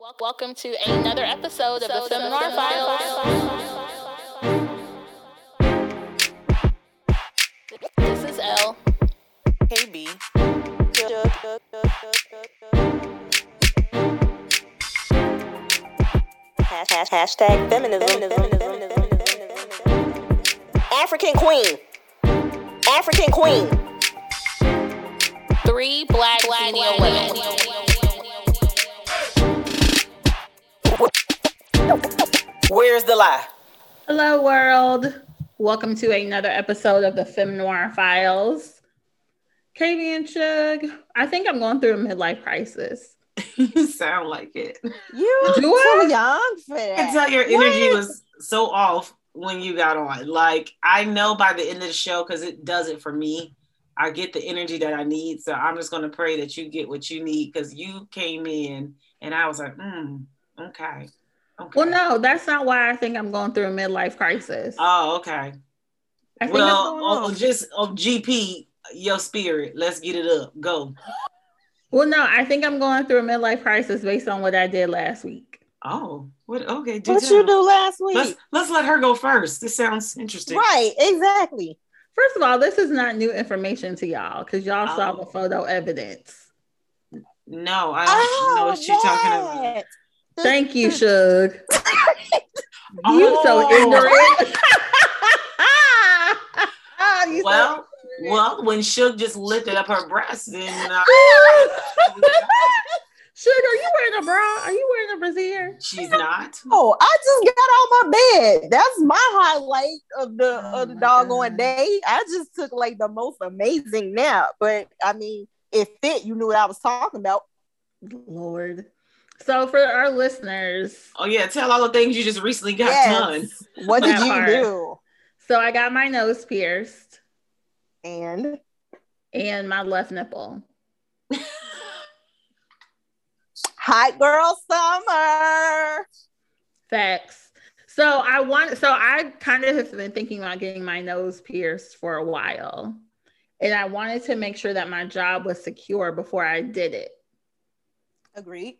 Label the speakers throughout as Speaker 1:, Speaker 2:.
Speaker 1: Welcome to another episode of the Fem Noir Files. This is L.
Speaker 2: KB. Hashtag feminism. African queen. African queen.
Speaker 1: Three black, female women.
Speaker 2: Where's the lie?
Speaker 3: Hello, world. Welcome to another episode of the Fem Noir Files. Katie and Shug, I think I'm going through a midlife crisis.
Speaker 4: you sound like it.
Speaker 5: You
Speaker 3: Do
Speaker 5: too
Speaker 3: I?
Speaker 5: young for
Speaker 4: I
Speaker 5: that.
Speaker 4: can tell your energy
Speaker 5: What?
Speaker 4: was so off when you got on. Like I know by the end of the show because it does it for me. I get the energy that I need, so I'm just gonna pray that you get what you need because you came in and I was like, mm, okay, okay.
Speaker 3: Well, no, that's not why I think I'm going through a midlife crisis.
Speaker 4: Oh, okay.
Speaker 3: I think
Speaker 4: Well, oh,
Speaker 3: on.
Speaker 4: just oh, GP, your spirit. Let's get it up. Go.
Speaker 3: well, no, I think I'm going through a midlife crisis based on what I did last week.
Speaker 4: Oh, what? Okay, do
Speaker 5: What
Speaker 4: tell.
Speaker 5: you do last week?
Speaker 4: Let's let's let her go first. This sounds interesting.
Speaker 5: Right, exactly.
Speaker 3: First of all, this is not new information to y'all because y'all saw oh. the
Speaker 4: Oh.
Speaker 3: photo evidence.
Speaker 4: No, I don't know oh, what you're talking about.
Speaker 5: Oh, that.
Speaker 3: Thank you, Shug. You so
Speaker 4: Oh.
Speaker 3: ignorant. You so
Speaker 4: Well, well, when Shug just lifted up her breast, then uh,
Speaker 3: Sugar, are you wearing a bra? Are you wearing a brassiere?
Speaker 4: she's not.
Speaker 5: Oh, I just got on my bed. That's my highlight of the
Speaker 4: Oh
Speaker 5: of the doggone
Speaker 4: God.
Speaker 5: day. I just took like the most amazing nap, but I mean, it fit. You knew what I was talking about.
Speaker 3: Lord. So for our listeners,
Speaker 4: Oh yeah, tell all the things you just recently got done.
Speaker 5: What did you
Speaker 3: part.
Speaker 5: do?
Speaker 3: so I got my nose pierced
Speaker 5: And
Speaker 3: and my left nipple.
Speaker 5: hot girl summer.
Speaker 3: Facts. So I want so I kind of have been thinking about getting my nose pierced for a while. And I wanted to make sure that my job was secure before I did it.
Speaker 5: Agreed.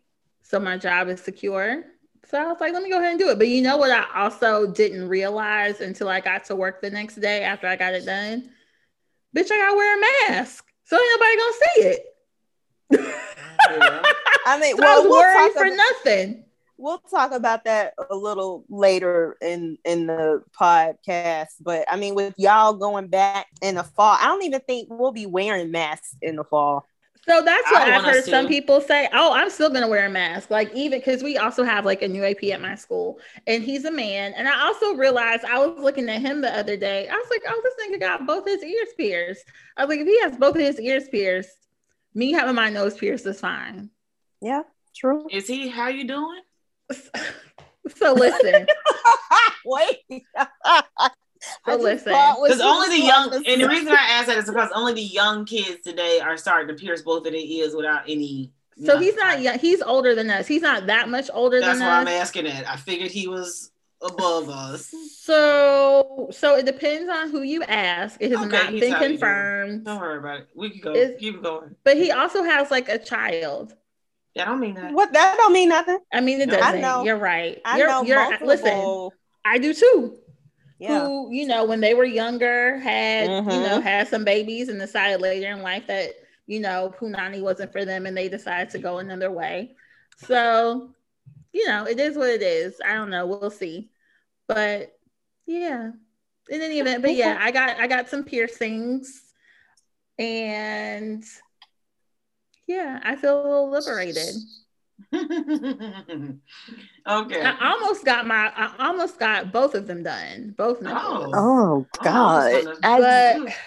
Speaker 3: So my job is secure. So I was like, let me go ahead and do it. But you know what I also didn't realize until I got to work the next day after I got it done? Bitch, I gotta wear a mask. So ain't nobody gonna see it.
Speaker 4: Yeah.
Speaker 5: I mean,
Speaker 3: So I
Speaker 5: well,
Speaker 3: was
Speaker 5: we'll
Speaker 3: worried
Speaker 5: talk,
Speaker 3: for
Speaker 5: ab-
Speaker 3: nothing.
Speaker 5: we'll talk about that a little later in in the podcast. But I mean, with y'all going back in the fall, I don't even think we'll be wearing masks in the fall.
Speaker 3: So that's what I've heard some people say. Oh, I'm still gonna wear a mask. Like even because we also have like a new AP at my school, and he's a man. And I also realized I was looking at him the other day. I was like, oh, this nigga got both his ears pierced. I was like, if he has both of his ears pierced, me having my nose pierced is fine.
Speaker 5: Yeah, true.
Speaker 4: Is he? How you doing?
Speaker 3: So listen,
Speaker 5: Wait.
Speaker 3: So listen,
Speaker 4: Because only the young, and the reason I ask that is because only the young kids today are starting to pierce both of their ears without any.
Speaker 3: so he's not
Speaker 4: nothing.
Speaker 3: young. He's older than us. He's not that much older
Speaker 4: That's
Speaker 3: than us.
Speaker 4: That's why I'm asking that. I figured he was above us.
Speaker 3: So, so it depends on who you ask. It has
Speaker 4: Okay,
Speaker 3: not been
Speaker 4: how you doing.
Speaker 3: confirmed.
Speaker 4: Don't worry about it. We can go.
Speaker 3: Is-
Speaker 4: Keep going.
Speaker 3: But he also has like a child.
Speaker 4: I don't mean that.
Speaker 5: what that don't mean nothing.
Speaker 3: I mean, it
Speaker 4: No.
Speaker 3: Doesn't.
Speaker 5: know.
Speaker 3: You're right.
Speaker 5: I
Speaker 3: you're,
Speaker 5: know
Speaker 3: you're
Speaker 5: multiple.
Speaker 3: listen. I do too.
Speaker 5: Yeah.
Speaker 3: Who you know when they were younger had you
Speaker 5: Mhm.
Speaker 3: know had some babies and decided later in life that you know punani wasn't for them and they decided to go another way. So you know it is what it is. I don't know. We'll see. But yeah, in any event. But yeah, I got I got some piercings and yeah, I feel a little liberated.
Speaker 4: okay.
Speaker 3: I almost got my I almost got both of them done. Both nipples.
Speaker 5: Oh, oh
Speaker 4: God.
Speaker 3: But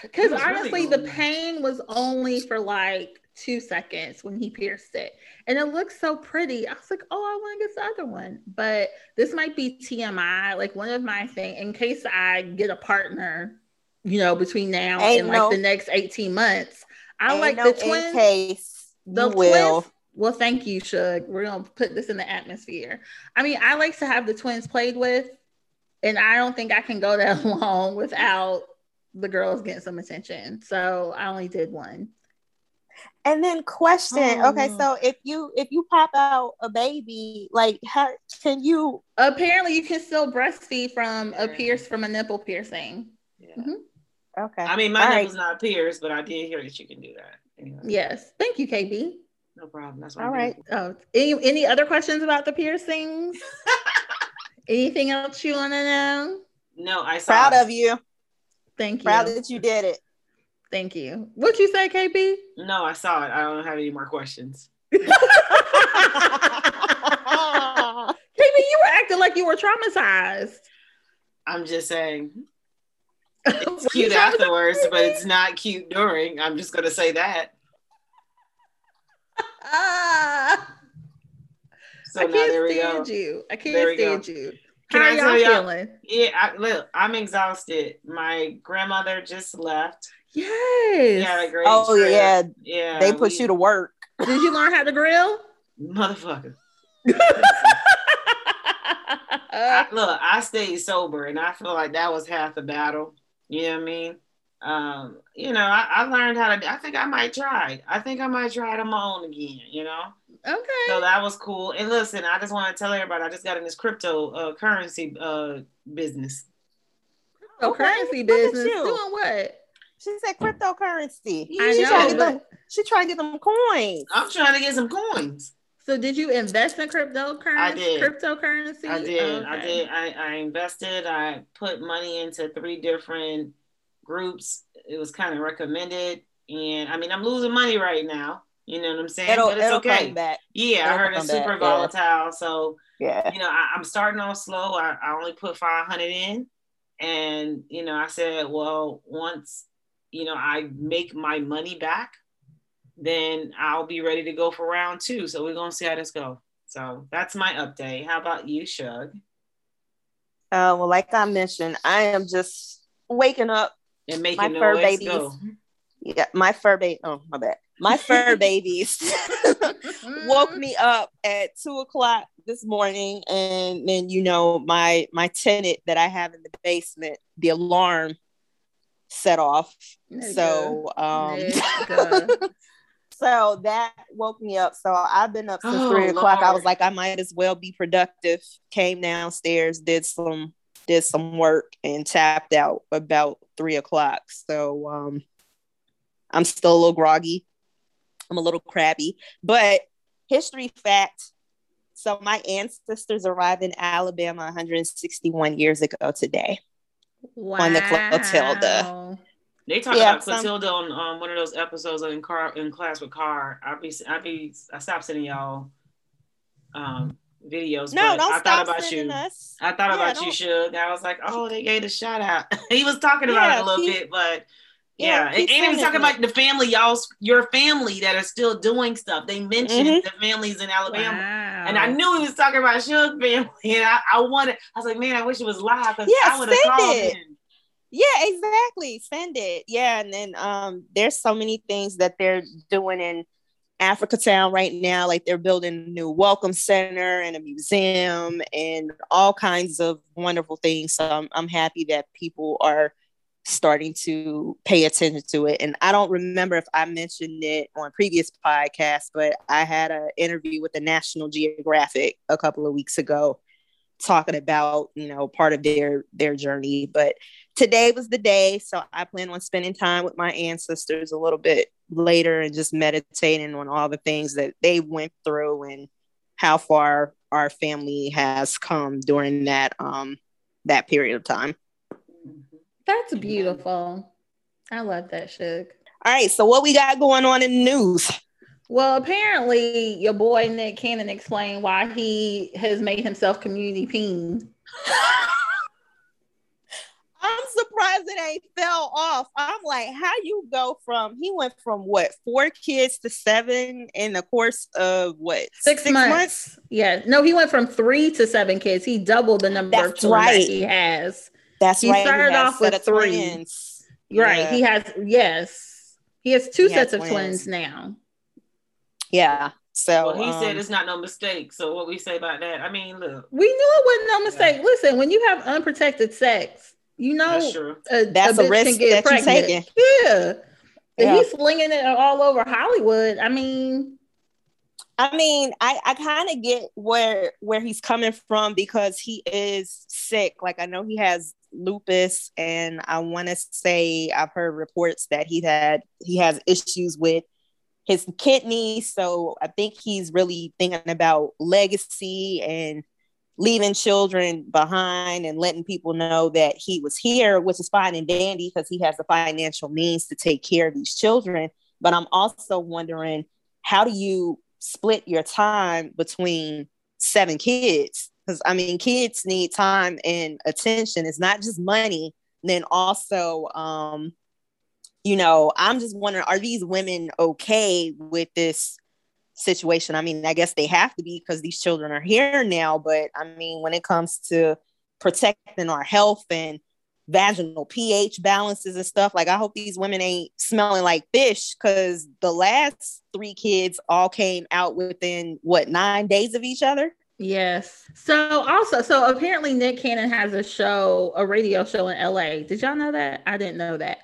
Speaker 3: because
Speaker 4: it was really
Speaker 3: honestly, the pain was only for like two seconds when he pierced it, and it looked so pretty. I was like, "Oh, I want to get the other one." But this might be TMI. Like one of my thing, in case I get a partner, you know, between now
Speaker 5: Ain't
Speaker 3: and like
Speaker 5: no-
Speaker 3: the next eighteen months, I
Speaker 5: Ain't
Speaker 3: like
Speaker 5: no
Speaker 3: the
Speaker 5: in
Speaker 3: twins.
Speaker 5: case
Speaker 3: The
Speaker 5: you will.
Speaker 3: twins. Well, thank you, Shug. We're gonna put this in the atmosphere. I mean, I like to have the twins played with, and I don't think I can go that long without the girls getting some attention. So I only did one.
Speaker 5: And then question, oh. okay,
Speaker 3: Oh.
Speaker 5: so if you if you pop out a baby, like how can you
Speaker 3: Apparently, you can still breastfeed from a pierce from a nipple piercing.
Speaker 4: Yeah. Mm-hmm.
Speaker 5: okay.
Speaker 4: I mean, my
Speaker 5: All right.
Speaker 4: nipple's not pierced, but I did hear that you can do that. Anyway,
Speaker 3: Yes. Thank you, KB.
Speaker 4: No problem. That's what
Speaker 5: All
Speaker 4: I'm
Speaker 5: right.
Speaker 4: doing.
Speaker 3: Oh, any any other questions about the piercings? Anything else you want to know?
Speaker 4: No, I saw
Speaker 5: Proud
Speaker 4: it.
Speaker 5: of you.
Speaker 3: Thank you.
Speaker 5: Proud that you did it.
Speaker 3: Thank you. What you say, KB?
Speaker 4: No, I saw it. I don't have any more questions.
Speaker 3: KB, you were acting like you were traumatized.
Speaker 4: I'm just saying it's cute afterwards, but it's not cute during. I'm just gonna say that.
Speaker 3: Ah,
Speaker 4: So
Speaker 3: I can't
Speaker 4: there
Speaker 3: stand you. I can't
Speaker 4: There we go.
Speaker 3: stand you.
Speaker 4: Can
Speaker 3: How
Speaker 4: I
Speaker 3: are
Speaker 4: tell
Speaker 3: y'all
Speaker 4: y'all-
Speaker 3: feeling?
Speaker 4: Yeah, I, look, I'm exhausted. My grandmother just left.
Speaker 3: Yes.
Speaker 4: Yeah, a great
Speaker 5: Oh
Speaker 4: trip.
Speaker 5: yeah,
Speaker 4: yeah.
Speaker 5: they put
Speaker 4: we-
Speaker 5: you to work.
Speaker 3: Did you learn how to grill?
Speaker 4: motherfucker. I, look, I stayed sober, and I feel like that was half the battle. You know what I mean? Um, you know, I, I learned how to. I think I might try. I think I might try it on my own again. You know,
Speaker 3: okay.
Speaker 4: so that was cool. And listen, I just want to tell everybody, I just got in this crypto uh, currency uh, business.
Speaker 3: So
Speaker 5: Okay,
Speaker 3: currency
Speaker 5: look at
Speaker 3: business
Speaker 5: you.
Speaker 3: doing what?
Speaker 5: She said cryptocurrency.
Speaker 3: I
Speaker 5: she
Speaker 3: know,
Speaker 5: trying to get
Speaker 3: but-
Speaker 5: them. She trying to get them coins.
Speaker 4: I'm trying to get some coins.
Speaker 3: So did you invest in cryptocurrency?
Speaker 4: I did.
Speaker 3: Cryptocurrency.
Speaker 4: I did. I did. I, I invested. I put money into three different groups. It was kind of recommended. And I mean, I'm losing money right now. You know what I'm saying?
Speaker 5: It'll
Speaker 4: but it's okay.
Speaker 5: come back.
Speaker 4: Yeah, I
Speaker 5: It'll
Speaker 4: heard it's
Speaker 5: come back,
Speaker 4: super
Speaker 5: yeah.
Speaker 4: volatile. So,
Speaker 5: Yeah.
Speaker 4: you know, I, I'm starting off slow. I, I only put 500 in. And, you know, I said, well, once, you know, I make my money back, then I'll be ready to go for round two. So we're going to see how this goes. So that's my update. How about you, Shug?
Speaker 5: Uh, well, like I mentioned, I am just waking up.
Speaker 4: And making
Speaker 5: My fur babies.
Speaker 4: Go.
Speaker 5: Yeah, my fur baby. Oh, my bad. My fur babies woke me up at two o'clock this morning, and then you know my my tenant that I have in the basement, the alarm set off. So um, so that woke me up. So I've been up since
Speaker 4: Oh,
Speaker 5: three o'clock. I was like, I might as well be productive. Came downstairs, did some did some work, and tapped out about three o'clock. So um, I'm still a little groggy. I'm a little crabby, but history fact. So my ancestors arrived in Alabama 161 years ago today. Wow. on the Clotilda.
Speaker 4: They talk
Speaker 5: Yeah,
Speaker 4: about
Speaker 5: some-
Speaker 4: Clotilda on um, one of those episodes in car in class with Car. I be I be I stopped sending y'all um videos.
Speaker 5: No,
Speaker 4: but
Speaker 5: don't
Speaker 4: I
Speaker 5: stop
Speaker 4: thought about you.
Speaker 5: us.
Speaker 4: I thought
Speaker 5: Yeah,
Speaker 4: about you,
Speaker 5: don't-
Speaker 4: Shug. I was like, oh, they gave the shout out. he was talking about
Speaker 5: Yeah,
Speaker 4: it a little
Speaker 5: keep-
Speaker 4: bit, but
Speaker 5: yeah,
Speaker 4: yeah, and,
Speaker 5: keep
Speaker 4: he was talking about the family, y'all's your family that are still doing stuff. They mentioned
Speaker 5: Mhm.
Speaker 4: the families in Alabama.
Speaker 3: Wow.
Speaker 4: And I knew he was talking about Shug family, and I, I wanted. I was like, man, I wish it was live because
Speaker 5: Yeah,
Speaker 4: I would have
Speaker 5: send
Speaker 4: called
Speaker 5: it.
Speaker 4: in.
Speaker 5: Yeah, exactly. Send it. Yeah, and then um, there's so many things that they're doing in Africa Town right now. Like they're building a new welcome center and a museum and all kinds of wonderful things. So I'm, I'm happy that people are starting to pay attention to it. And I don't remember if I mentioned it on previous podcasts, but I had an interview with the National Geographic a couple of weeks ago talking about you know part of their their journey but today was the day so i plan on spending time with my ancestors a little bit later and just meditating on all the things that they went through and how far our family has come during that um that period of time
Speaker 3: That's beautiful. I love that shit.
Speaker 5: all right so what we got going on in the news
Speaker 3: Well, apparently your boy Nick Cannon explained why he has made himself community peen.
Speaker 5: i'm surprised it ain't fell off i'm like how you go from he went from what four kids to seven in the course of what
Speaker 3: Six, months. Yeah. No, he went from three to seven kids. He doubled the number of
Speaker 5: That's
Speaker 3: children
Speaker 5: right.
Speaker 3: that he has.
Speaker 5: That's
Speaker 3: He
Speaker 5: right.
Speaker 3: started
Speaker 5: has
Speaker 3: off with three.
Speaker 5: twins.
Speaker 3: Right.
Speaker 5: Yeah.
Speaker 3: He has yes. He has two
Speaker 5: He has
Speaker 3: sets of
Speaker 5: twins.
Speaker 3: twins now.
Speaker 5: Yeah. So
Speaker 4: Well, he said
Speaker 5: um,
Speaker 4: it's not no mistake. So what we say about that? I mean, look,
Speaker 3: We knew it wasn't no mistake. Listen, when you have unprotected sex, you know
Speaker 4: that's true.
Speaker 3: a,
Speaker 5: That's
Speaker 3: a
Speaker 5: a risk
Speaker 3: can get
Speaker 5: that you're taking.
Speaker 3: Yeah.
Speaker 5: Yeah.
Speaker 3: He's slinging it all over Hollywood. I mean,
Speaker 5: I mean, I, I kind of get where where he's coming from because he is sick. Like I know he has lupus, and I want to say I've heard reports that he had he has issues with his kidneys. So I think he's really thinking about legacy and leaving children behind and letting people know that he was here, which is fine and dandy because he has the financial means to take care of these children. But I'm also wondering how do you split your time between seven kids? Because I mean, kids need time and attention. It's not just money. And then also, um, you know, I'm just wondering, are these women okay with this situation? I mean, I guess they have to be because these children are here now. But I mean, when it comes to protecting our health and vaginal pH balances and stuff, like I hope these women ain't smelling like fish because the last three kids all came out within what nine days of each other.
Speaker 3: yes. So also, so apparently Nick Cannon has a show, a radio show in LA. Did y'all know that? I didn't know that.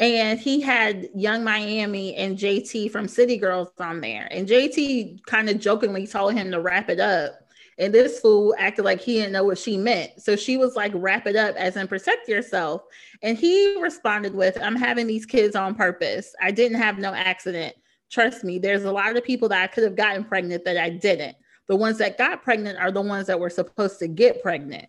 Speaker 3: And he had Young Miami and JT from City Girls on there. And JT kind of jokingly told him to wrap it up. And this fool acted like he didn't know what she meant. So she was like, wrap it up as in protect yourself. And he responded with, I'm having these kids on purpose. I didn't have no accident. Trust me, there's a lot of people that I could have gotten pregnant that I didn't. The ones that got pregnant are the ones that were supposed to get pregnant.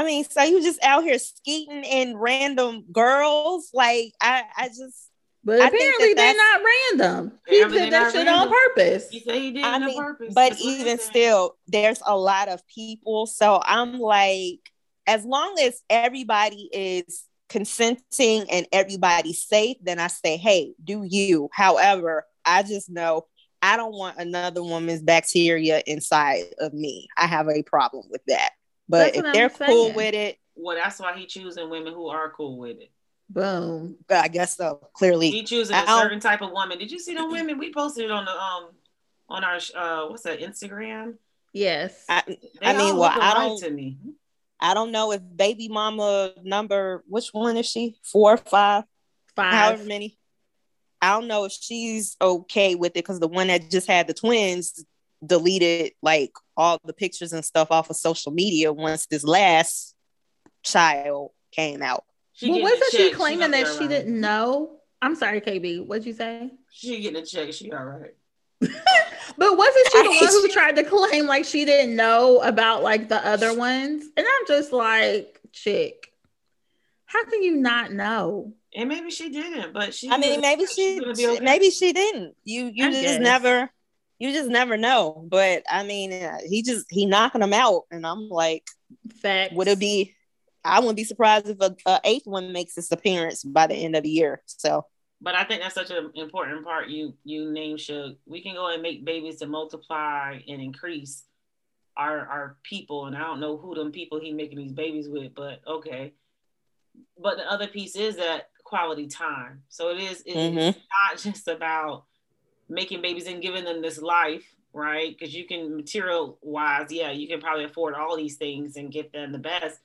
Speaker 5: I mean, so you just out here skeeting in random girls? Like I, I just
Speaker 3: But
Speaker 5: I
Speaker 3: apparently
Speaker 5: that
Speaker 3: they're not random. He
Speaker 4: Apparently
Speaker 3: did
Speaker 4: they're
Speaker 3: that
Speaker 4: not
Speaker 3: shit on purpose.
Speaker 4: He said he did
Speaker 5: I
Speaker 4: it on
Speaker 5: mean,
Speaker 4: purpose.
Speaker 5: but
Speaker 4: That's
Speaker 5: even still, there's a lot of people. So I'm like, as long as everybody is consenting and everybody's safe, then I say, hey, do you. However, I just know I don't want another woman's bacteria inside of me. I have a problem with that. But
Speaker 3: That's
Speaker 5: if they're cool with it,
Speaker 4: well, that's why he choosing women who are cool with it.
Speaker 3: Boom.
Speaker 5: I guess so. Clearly,
Speaker 4: He choosing a certain type of woman. Did you see the women? We posted it on the um on our uh what's that Instagram?
Speaker 3: Yes.
Speaker 5: I, I mean, well, I don't-
Speaker 4: to me.
Speaker 5: I don't know if baby mama number, which one is she? Four, five, however
Speaker 3: Five.
Speaker 5: many. I don't know if she's okay with it because the one that just had the twins deleted like all the pictures and stuff off of social media once this last child came out.
Speaker 4: She
Speaker 3: well, wasn't she claiming that she
Speaker 4: right.
Speaker 3: didn't know? I'm sorry, KB. What'd you say?
Speaker 4: She getting a check. She all right.
Speaker 3: But wasn't she the
Speaker 5: I-
Speaker 3: one who tried to claim like she didn't know about like the other ones? And I'm just like, chick, how can you not know?
Speaker 4: And maybe she didn't, but she.
Speaker 5: I mean, maybe
Speaker 4: she's
Speaker 5: she,
Speaker 4: okay.
Speaker 5: maybe she didn't. You, you
Speaker 3: I
Speaker 5: just
Speaker 3: guess.
Speaker 5: never, you just never know. But I mean, uh, he just he knocking them out, and I'm like,
Speaker 3: Facts.
Speaker 5: would it be? I wouldn't be surprised if a, a eighth one makes its appearance by the end of the year. So
Speaker 4: But I think that's such an important part. You you name should we can go and make babies to multiply and increase our our people. And I don't know who them people he making these babies with, but okay. But the other piece is that quality time. So it is it-
Speaker 5: Mhm.
Speaker 4: it's not just about making babies and giving them this life, right? Because you can material wise, yeah, you can probably afford all these things and get them the best.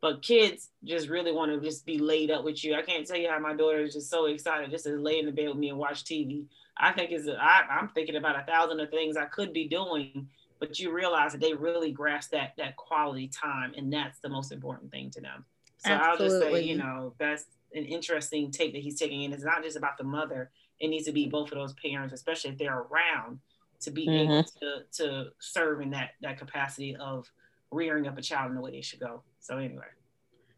Speaker 4: But kids just really want to just be laid up with you. I can't tell you how my daughter is just so excited just to lay in the bed with me and watch TV. I think is I, I'm thinking about a thousand of things I could be doing, but you realize that they really grasp that that quality time, and that's the most important thing to them. So I'll just say, you know, that's an interesting take that he's taking in. It's not just about the mother; it needs to be both of those parents, especially if they're around, to be mm-hmm. able to to serve in that that capacity of rearing up a child in the way they should go. So anyway,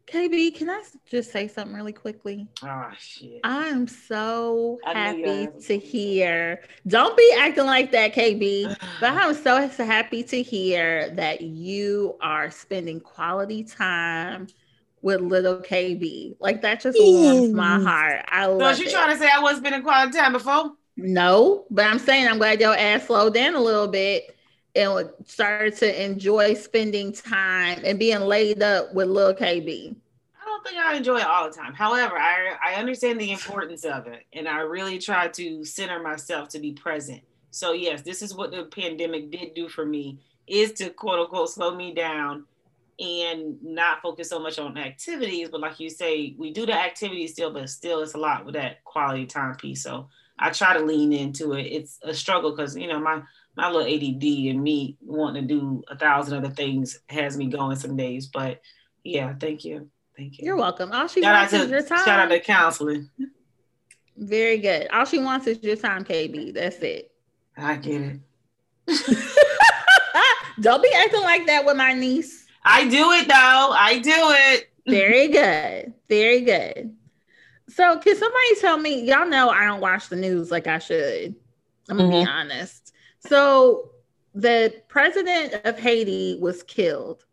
Speaker 3: KB, can I just say something really quickly?
Speaker 4: oh shit.
Speaker 3: I'm so
Speaker 4: I
Speaker 3: happy to hear. Don't be acting like that, KB. But I'm so happy to hear that you are spending quality time with little KB. Like that just warms my heart. I
Speaker 4: So
Speaker 3: love
Speaker 4: is you
Speaker 3: it.
Speaker 4: trying to say I wasn't spending quality time before?
Speaker 3: No, but I'm saying I'm glad your ass slowed down a little bit and started to enjoy spending time and being laid up with little KB.
Speaker 4: I don't think I enjoy it all the time. However, I I understand the importance of it, and I really try to center myself to be present. So yes, this is what the pandemic did do for me: is to quote unquote slow me down, and not focus so much on activities. But like you say, we do the activities still, but still it's a lot with that quality time piece. So I try to lean into it. It's a struggle because you know my my little ADD and me wanting to do a thousand other things has me going some days. But yeah, thank you. Thank you.
Speaker 3: You're welcome. All she
Speaker 4: Shout out
Speaker 3: wants is your time.
Speaker 4: shout out to counseling.
Speaker 3: Very good. All she wants is your time, KB. That's it.
Speaker 4: I get it.
Speaker 3: Don't be acting like that with my niece.
Speaker 4: I do it though. I do it.
Speaker 3: Very good. Very good. So, can somebody tell me? Y'all know I don't watch the news like I should. I'm gonna be honest. So, the president of Haiti was killed.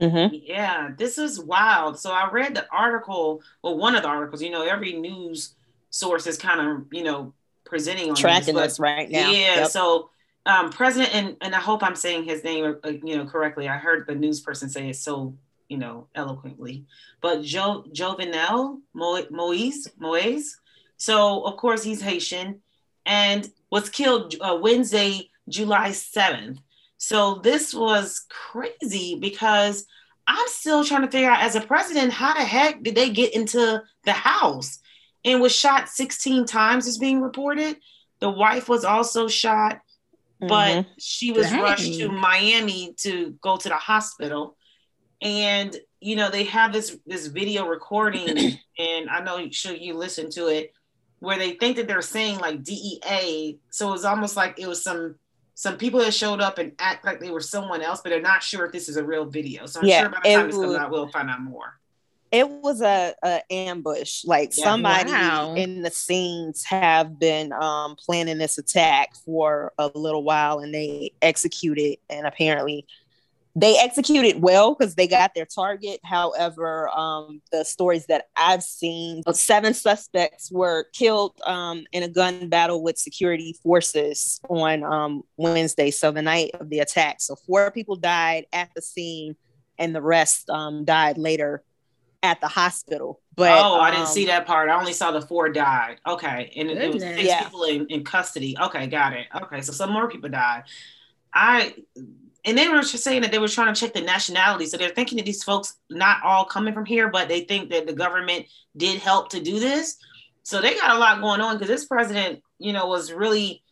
Speaker 5: Mm-hmm.
Speaker 4: Yeah, this is wild. So I read the article, well, one of the articles, you know, every news source is kind of, you know, presenting on
Speaker 5: Tracking
Speaker 4: this,
Speaker 5: us right now.
Speaker 4: Yeah,
Speaker 5: Yep.
Speaker 4: so um president and and I hope I'm saying his name uh, you know correctly. I heard the news person say it so, you know, eloquently. But jo- Jovenel Mo- Moise Moise. So of course he's Haitian and was killed uh, Wednesday, July 7th. So this was crazy because I'm still trying to figure out as a president, how the heck did they get into the house? And was shot 16 times is being reported. The wife was also shot, but
Speaker 5: Mhm.
Speaker 4: she was
Speaker 3: Dang.
Speaker 4: rushed to Miami to go to the hospital. And you know, they have this this video recording, and I know you sure you listen to it, where they think that they're saying like DEA. So it was almost like it was some some people that showed up and act like they were someone else, but they're not sure if this is a real video. So I'm
Speaker 5: Yeah,
Speaker 4: sure by the time this comes out, we'll find out more.
Speaker 5: It was a, a ambush. Like
Speaker 4: Yeah.
Speaker 5: somebody
Speaker 3: Wow.
Speaker 5: in the scenes have been um, planning this attack for a little while, and they executed. And apparently, they executed well because they got their target. However, um, the stories that I've seen, seven suspects were killed um, in a gun battle with security forces on um, Wednesday, so the night of the attack. So four people died at the scene, and the rest um, died later at the hospital. But
Speaker 4: oh, I didn't
Speaker 5: um,
Speaker 4: see that part. I only saw the four died. Okay, and it, it was six
Speaker 5: Yeah.
Speaker 4: people in, in custody. Okay, got it. Okay, so some more people died. I and they were saying that they were trying to check the nationality. So they're thinking that these folks not all coming from here, but they think that the government did help to do this. So they got a lot going on because this president, you know, was really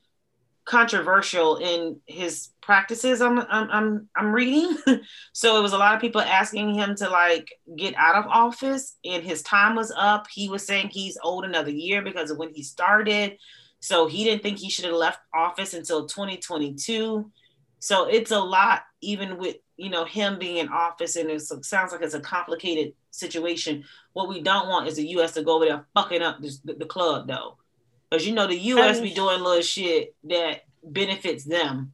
Speaker 4: controversial in his practices. I'm I'm I'm, I'm reading. so it was a lot of people asking him to like get out of office, and his time was up. He was saying he's owed another year because of when he started. So he didn't think he should have left office until 2022. So it's a lot, even with you know him being in office, and it sounds like it's a complicated situation. What we don't want is the U.S. to go over there fucking up the, the club, though, because you know the U.S. be
Speaker 5: mean-
Speaker 4: doing little shit that benefits them.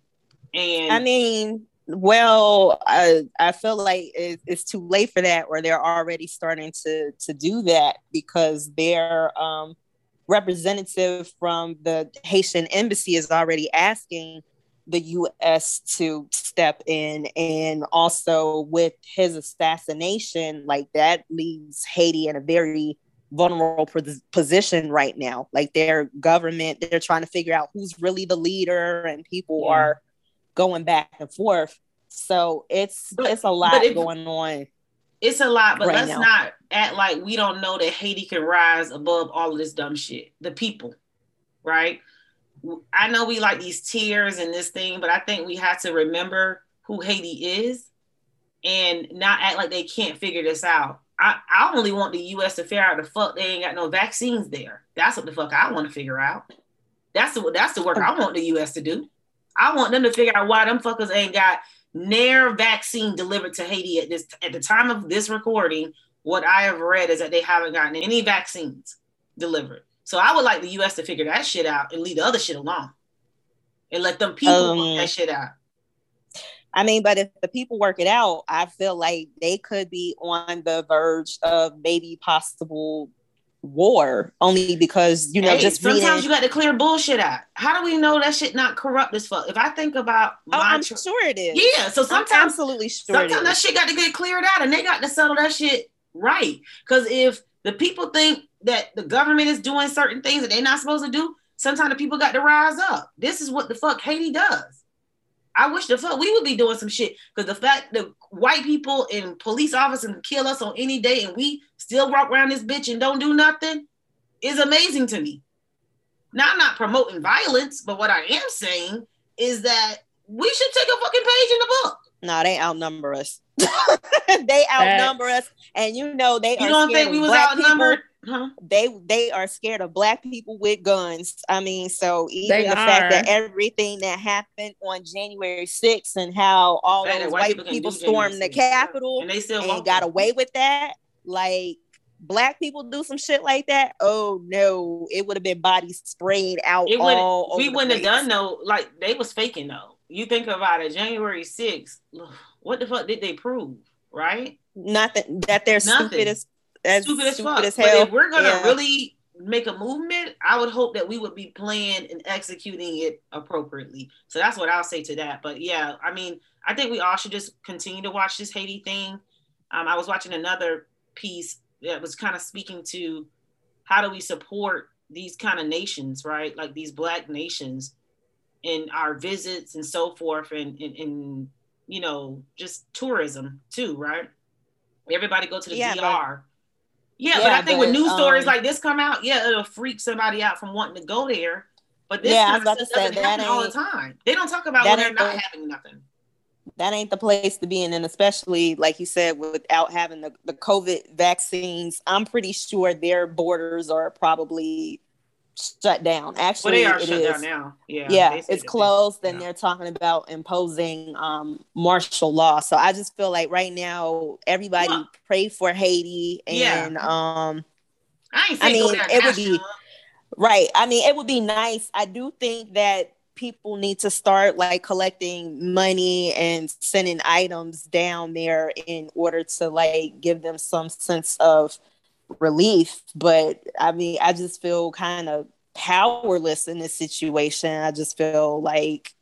Speaker 4: And
Speaker 5: I mean, well, I I feel like it, it's too late for that, or they're already starting to to do that because their um, representative from the Haitian embassy is already asking the U.S. to step in, and also with his assassination, like that leaves Haiti in a very vulnerable position right now. Like their government, they're trying to figure out who's really the leader, and people
Speaker 4: Yeah.
Speaker 5: are going back and forth. So it's
Speaker 4: But-
Speaker 5: it's a lot
Speaker 4: if-
Speaker 5: going on.
Speaker 4: it's a lot, but
Speaker 5: Right
Speaker 4: let's
Speaker 5: now.
Speaker 4: not act like we don't know that Haiti can rise above all of this dumb shit. The people, right? I know we like these tears and this thing, but I think we have to remember who Haiti is and not act like they can't figure this out. I, I only want the US to figure out the fuck they ain't got no vaccines there. That's what the fuck I want to figure out. That's the that's the work I want the US to do. I want them to figure out why them fuckers ain't got near vaccine delivered to Haiti at this at the time of this recording. What I have read is that they haven't gotten any vaccines delivered. So I would like the US to figure that shit out and leave the other shit alone. And let them people
Speaker 5: Um,
Speaker 4: work that shit out.
Speaker 5: I mean, but if the people work it out, I feel like they could be on the verge of maybe possible war only because you know
Speaker 4: Hey,
Speaker 5: just
Speaker 4: sometimes
Speaker 5: reading
Speaker 4: you got to clear bullshit out. How do we know that shit not corrupt as fuck? If I think about
Speaker 5: oh,
Speaker 4: my
Speaker 5: I'm
Speaker 4: tr-
Speaker 5: sure it is.
Speaker 4: yeah, so
Speaker 5: I'm
Speaker 4: sometimes
Speaker 5: absolutely sure
Speaker 4: sometimes that shit got to get cleared out and they got to settle that shit right. Because if the people think that the government is doing certain things that they're not supposed to do, sometimes the people got to rise up. This is what the fuck Haiti does. I wish the fuck we would be doing some shit because the fact the white people and police officers can kill us on any day and we still walk around this bitch and don't do nothing is amazing to me. Now I'm not promoting violence, but what I am saying is that we should take a fucking page in the book.
Speaker 5: No, they outnumber us. they outnumber us, and you know they
Speaker 4: You
Speaker 5: are
Speaker 4: don't think we was outnumbered?
Speaker 5: people.
Speaker 4: Huh?
Speaker 5: They they are scared of black people with guns. I mean, so even
Speaker 3: They
Speaker 5: the fact that everything that happened on January 6th and how all
Speaker 4: that
Speaker 5: those
Speaker 4: white
Speaker 5: white
Speaker 4: people
Speaker 5: people stormed the Capitol
Speaker 4: And they still
Speaker 5: and got away with that, like black people do some shit like that. Oh no, it would have been bodies sprayed out
Speaker 4: It
Speaker 5: all
Speaker 4: wouldn't. We wouldn't have done no. Like they was faking though. You think about it. January 6th. What the fuck did they prove? Right?
Speaker 5: Nothing that they're
Speaker 4: Nothing.
Speaker 5: stupid as as
Speaker 4: stupid as fuck.
Speaker 5: as
Speaker 4: But if we're gonna
Speaker 5: Yeah.
Speaker 4: really make a movement, I would hope that we would be playing and executing it appropriately. So that's what I'll say to that. But yeah, I mean, I think we all should just continue to watch this Haiti thing. Um, I was watching another piece that was kind of speaking to how do we support these kind of nations, right? Like these black nations in our visits and so forth and and, and you know, just tourism too, right? Everybody go to the
Speaker 5: Yeah,
Speaker 4: DR.
Speaker 5: but-
Speaker 4: yeah, but I think when news stories
Speaker 5: um,
Speaker 4: like this come out, yeah, it'll freak somebody out from wanting to go there. But this
Speaker 5: Yeah, I was about to
Speaker 4: doesn't
Speaker 5: say, that
Speaker 4: all the time. They don't talk about when they're not
Speaker 5: the-
Speaker 4: having nothing.
Speaker 5: that ain't the place to be in and especially like you said without having the, the covid vaccines i'm pretty sure their borders are probably shut down
Speaker 4: Well,
Speaker 5: actually
Speaker 4: they are
Speaker 5: it
Speaker 4: shut
Speaker 5: is.
Speaker 4: down now. Yeah,
Speaker 5: yeah it's closed and
Speaker 4: yeah.
Speaker 5: they're talking about imposing um martial law so i just feel like right now everybody
Speaker 4: Well-
Speaker 5: pray for haiti
Speaker 4: Yeah.
Speaker 5: and um
Speaker 4: I ain't
Speaker 5: I mean,
Speaker 4: there
Speaker 5: it would be- Right. I mean, it would be nice. I do think that people need to start like collecting money and sending items down there in order to like give them some sense of relief. But I mean, I just feel kind of powerless in this situation. I just feel like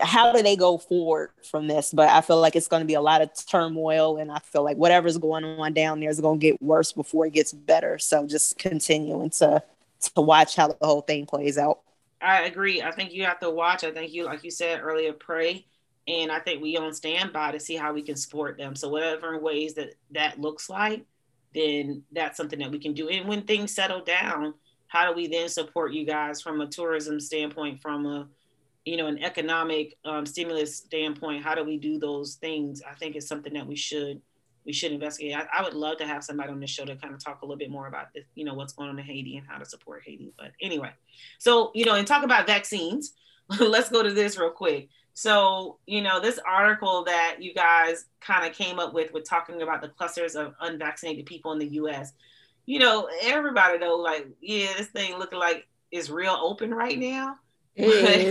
Speaker 5: how do they go forward from this? But I feel like it's going to be a lot of turmoil, and I feel like whatever's going on down there is going to get worse before it gets better. So just continuing to to watch how the whole thing plays out.
Speaker 4: I agree. I think you have to watch. I think you, like you said earlier, pray, and I think we on standby to see how we can support them. So whatever ways that that looks like, then that's something that we can do. And when things settle down, how do we then support you guys from a tourism standpoint, from a you know an economic um, stimulus standpoint? How do we do those things? I think it's something that we should we should investigate. I, I would love to have somebody on the show to kind of talk a little bit more about this, you know, what's going on in Haiti and how to support Haiti. But anyway, so you know, and talk about vaccines. Let's go to this real quick. So, you know, this article that you guys kind of came up with with talking about the clusters of unvaccinated people in the US. You know, everybody though, like, yeah, this thing looking like it's real open right now.
Speaker 3: It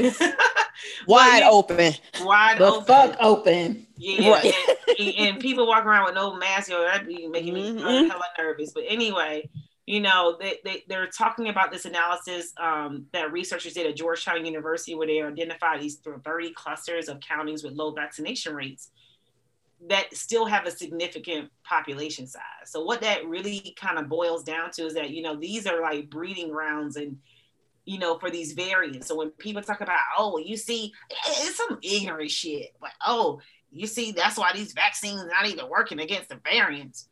Speaker 3: is.
Speaker 5: Wide
Speaker 4: you-
Speaker 5: open.
Speaker 4: Wide
Speaker 3: the
Speaker 4: open.
Speaker 3: fuck open.
Speaker 4: Yeah,
Speaker 5: Right.
Speaker 4: and, and people walking around with no mask, yo, that'd be making me
Speaker 5: Mhm.
Speaker 4: hella nervous. But anyway, you know, they, they, they're talking about this analysis um, that researchers did at Georgetown University where they identified these 30 clusters of counties with low vaccination rates that still have a significant population size. So what that really kind of boils down to is that, you know, these are like breeding grounds and you know, for these variants. So when people talk about, oh, you see, it's some ignorant shit. Like, oh, you see, that's why these vaccines are not even working against the variants.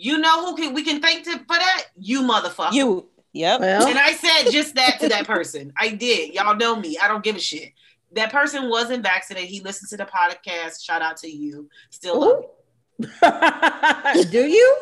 Speaker 4: You know who can we can thank to, for that? You motherfucker.
Speaker 5: You. Yep.
Speaker 3: Well,
Speaker 4: And I said just that to that person. I did. Y'all know me. I don't give a shit. That person wasn't vaccinated. He listened to the podcast. Shout out to you. Still love
Speaker 3: do you?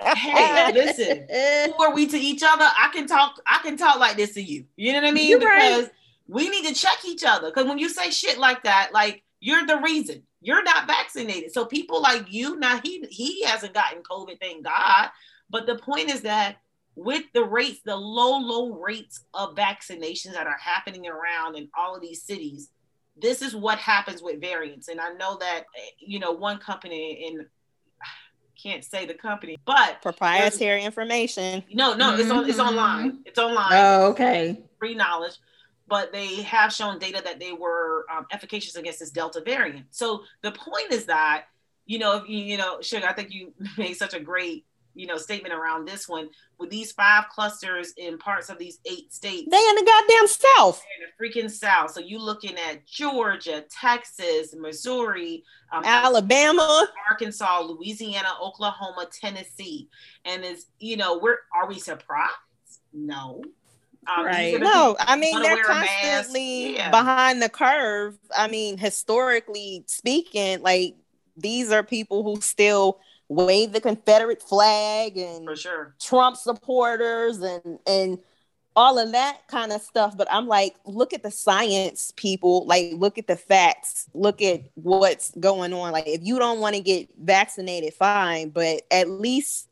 Speaker 4: Hey, listen. who are we to each other? I can talk. I can talk like this to you. You know what I mean?
Speaker 3: You're right.
Speaker 4: because we need to check each other. Because when you say shit like that, like you're the reason you're not vaccinated. So people like you now, he he hasn't gotten COVID, thank God. But the point is that with the rates, the low low rates of vaccinations that are happening around in all of these cities, this is what happens with variants. And I know that you know one company in can't say the company, but
Speaker 5: Proprietary information.
Speaker 4: no, no, it's on it's
Speaker 3: Mhm.
Speaker 4: online. It's online,
Speaker 3: Oh, okay.
Speaker 4: free knowledge. But they have shown data that they were um, efficacious against this Delta variant. So the point is that, you know, if you, you know, Sugar, I think you made such a great, you know, statement around this one. With these five clusters in parts of these eight states,
Speaker 5: They in the goddamn south.
Speaker 4: in the freaking South. So you looking at Georgia, Texas, Missouri, um,
Speaker 5: Alabama,
Speaker 4: Arkansas, Louisiana, Oklahoma, Tennessee, and is you know we're are we surprised? No. Um,
Speaker 3: Right.
Speaker 5: No,
Speaker 4: people
Speaker 5: I mean they're
Speaker 4: wear a mask.
Speaker 5: constantly
Speaker 4: Yeah.
Speaker 5: behind the curve. I mean, historically speaking, like these are people who still wave the Confederate flag and
Speaker 4: for sure.
Speaker 5: Trump supporters and and all of that kind of stuff. But I'm like, look at the science, people. Like, look at the facts. Look at what's going on. Like, if you don't want to get vaccinated, fine, but at least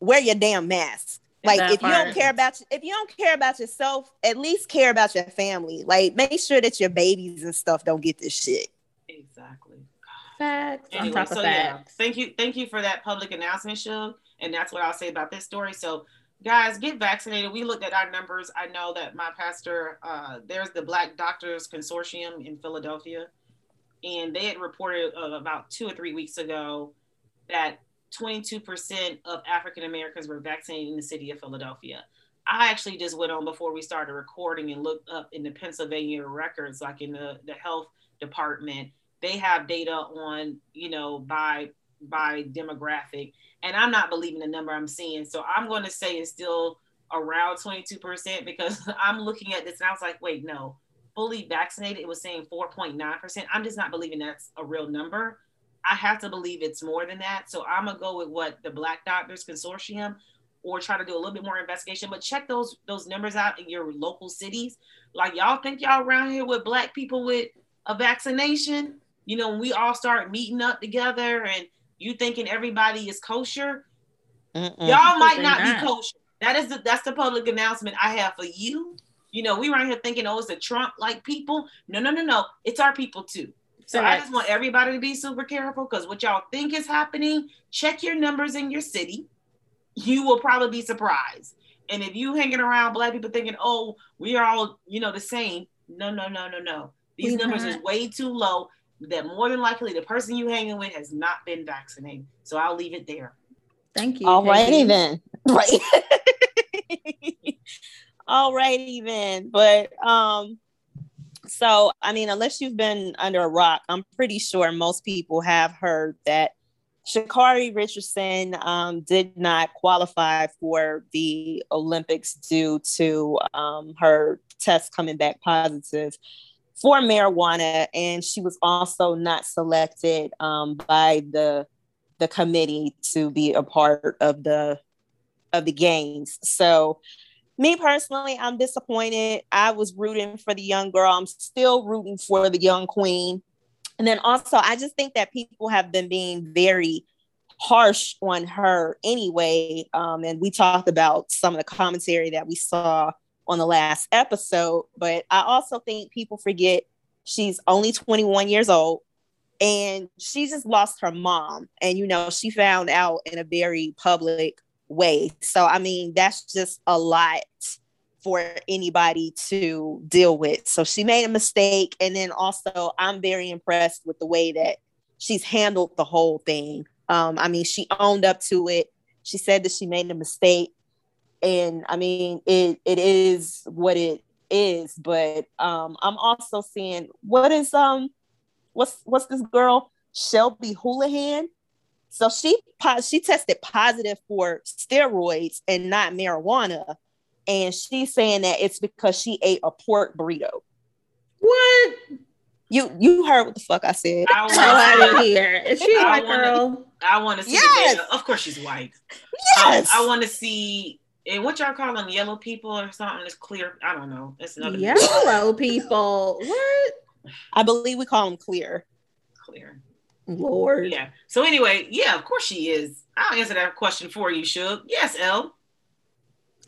Speaker 5: wear your damn mask. Like,
Speaker 3: That
Speaker 5: if you don't care about if you don't care about yourself, at least care about your family. Like, make sure that your babies and stuff don't get this shit.
Speaker 4: Exactly.
Speaker 3: Facts on
Speaker 4: Anyway,
Speaker 3: top of
Speaker 4: so yeah,
Speaker 3: facts.
Speaker 4: thank you, thank you for that public announcement, Shug. And that's what I'll say about this story. So, guys, get vaccinated. We looked at our numbers. I know that my pastor, uh, there's the Black Doctors Consortium in Philadelphia, and they had reported uh, about two or three weeks ago that 22% of African Americans were vaccinated in the city of Philadelphia. I actually just went on before we started recording and looked up in the Pennsylvania records, like in the, the health department. They have data on, you know, by by demographic. And I'm not believing the number I'm seeing. So I'm going to say it's still around 22% because I'm looking at this and I was like, wait, no, fully vaccinated, it was saying 4.9%. I'm just not believing that's a real number. I have to believe it's more than that. So I'm gonna go with what the Black Doctors Consortium or try to do a little bit more investigation. But check those those numbers out in your local cities. Like y'all think y'all around here with black people with a vaccination? You know, when we all start meeting up together and you thinking everybody is kosher,
Speaker 5: Mm-mm.
Speaker 4: y'all might
Speaker 3: They're
Speaker 4: not,
Speaker 3: not.
Speaker 4: be kosher. That is the that's the public announcement I have for you. You know, we around here thinking, oh, it's the Trump like people. No, no, no, no. It's our people too. So I just want everybody to be super careful because what y'all think is happening, check your numbers in your city. You will probably be surprised. And if you hanging around black people thinking, oh, we are all, you know, the same. No, no, no, no, no. These
Speaker 3: We
Speaker 4: numbers is way too low. That more than likely the person you hanging with has not been vaccinated. So I'll leave it there.
Speaker 3: Thank you.
Speaker 5: All righty
Speaker 3: KD.
Speaker 5: then. Right. All righty then. But um, so I mean, unless you've been under a rock, I'm pretty sure most people have heard that Sha'Carri Richardson um, did not qualify for the Olympics due to um, her test coming back positive for marijuana, and she was also not selected um, by the the committee to be a part of the of the games. So me personally, I'm disappointed. I was rooting for the young girl. I'm still rooting for the young queen. And then also, I just think that people have been being very harsh on her anyway. Um, and we talked about some of the commentary that we saw on the last episode. But I also think people forget she's only 21 years old and she just lost her mom and you know she found out in a very public way. So i mean that's just a lot for anybody to deal with. So she made a mistake. And then also i'm very impressed with the way that she's handled the whole thing. Um, i mean she owned up to it. She said that she made a mistake. And i mean it it is what it is. But um i'm also seeing what is um what's what's this girl? Shelby Houlihan? So she she tested positive for steroids and not marijuana, and she's saying that it's because she ate a pork burrito.
Speaker 3: What?
Speaker 5: You you heard what the fuck I said?
Speaker 4: I
Speaker 3: Hell out of
Speaker 4: want,
Speaker 3: here. Is she a
Speaker 4: I
Speaker 3: white
Speaker 4: wanna-
Speaker 3: girl?
Speaker 4: I want to see
Speaker 5: Yes.
Speaker 4: the. Of course, she's white.
Speaker 5: Yes.
Speaker 4: Um, I want to see. And what y'all call them, yellow people or something? It's clear. I don't know. That's another
Speaker 3: Yellow people. What?
Speaker 5: I believe we call them clear.
Speaker 4: clear.
Speaker 3: Lord.
Speaker 4: Yeah. So anyway, yeah, of course she is. I'll answer that question for you, Shug. Yes, L.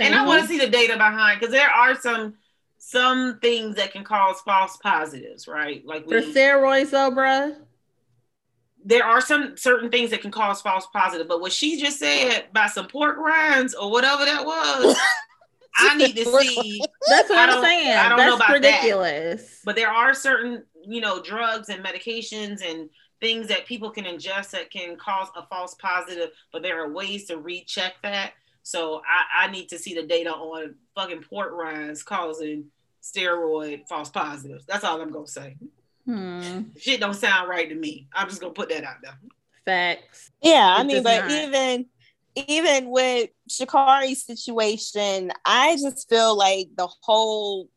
Speaker 4: and I want to see the data behind because there are some some things that can cause false positives, right? Like
Speaker 3: for
Speaker 4: we,
Speaker 3: steroids, though, bruh.
Speaker 4: there are some certain things that can cause false positive. But what she just said about some pork rinds or whatever that was, I need to see.
Speaker 3: That's what I'm saying.
Speaker 4: I don't know
Speaker 3: That's
Speaker 4: about that.
Speaker 3: ridiculous.
Speaker 4: But there are certain, you know, drugs and medications and things that people can ingest that can cause a false positive. But there are ways to recheck that. So I, I need to see the data on fucking port rinds causing steroid false positives. That's all I'm gonna say.
Speaker 3: Hmm.
Speaker 4: Shit don't sound right to me. I'm just gonna put that out there.
Speaker 3: Facts.
Speaker 5: Yeah, I mean, but
Speaker 3: not.
Speaker 5: even even with Sha'Carri's situation, I just feel like the whole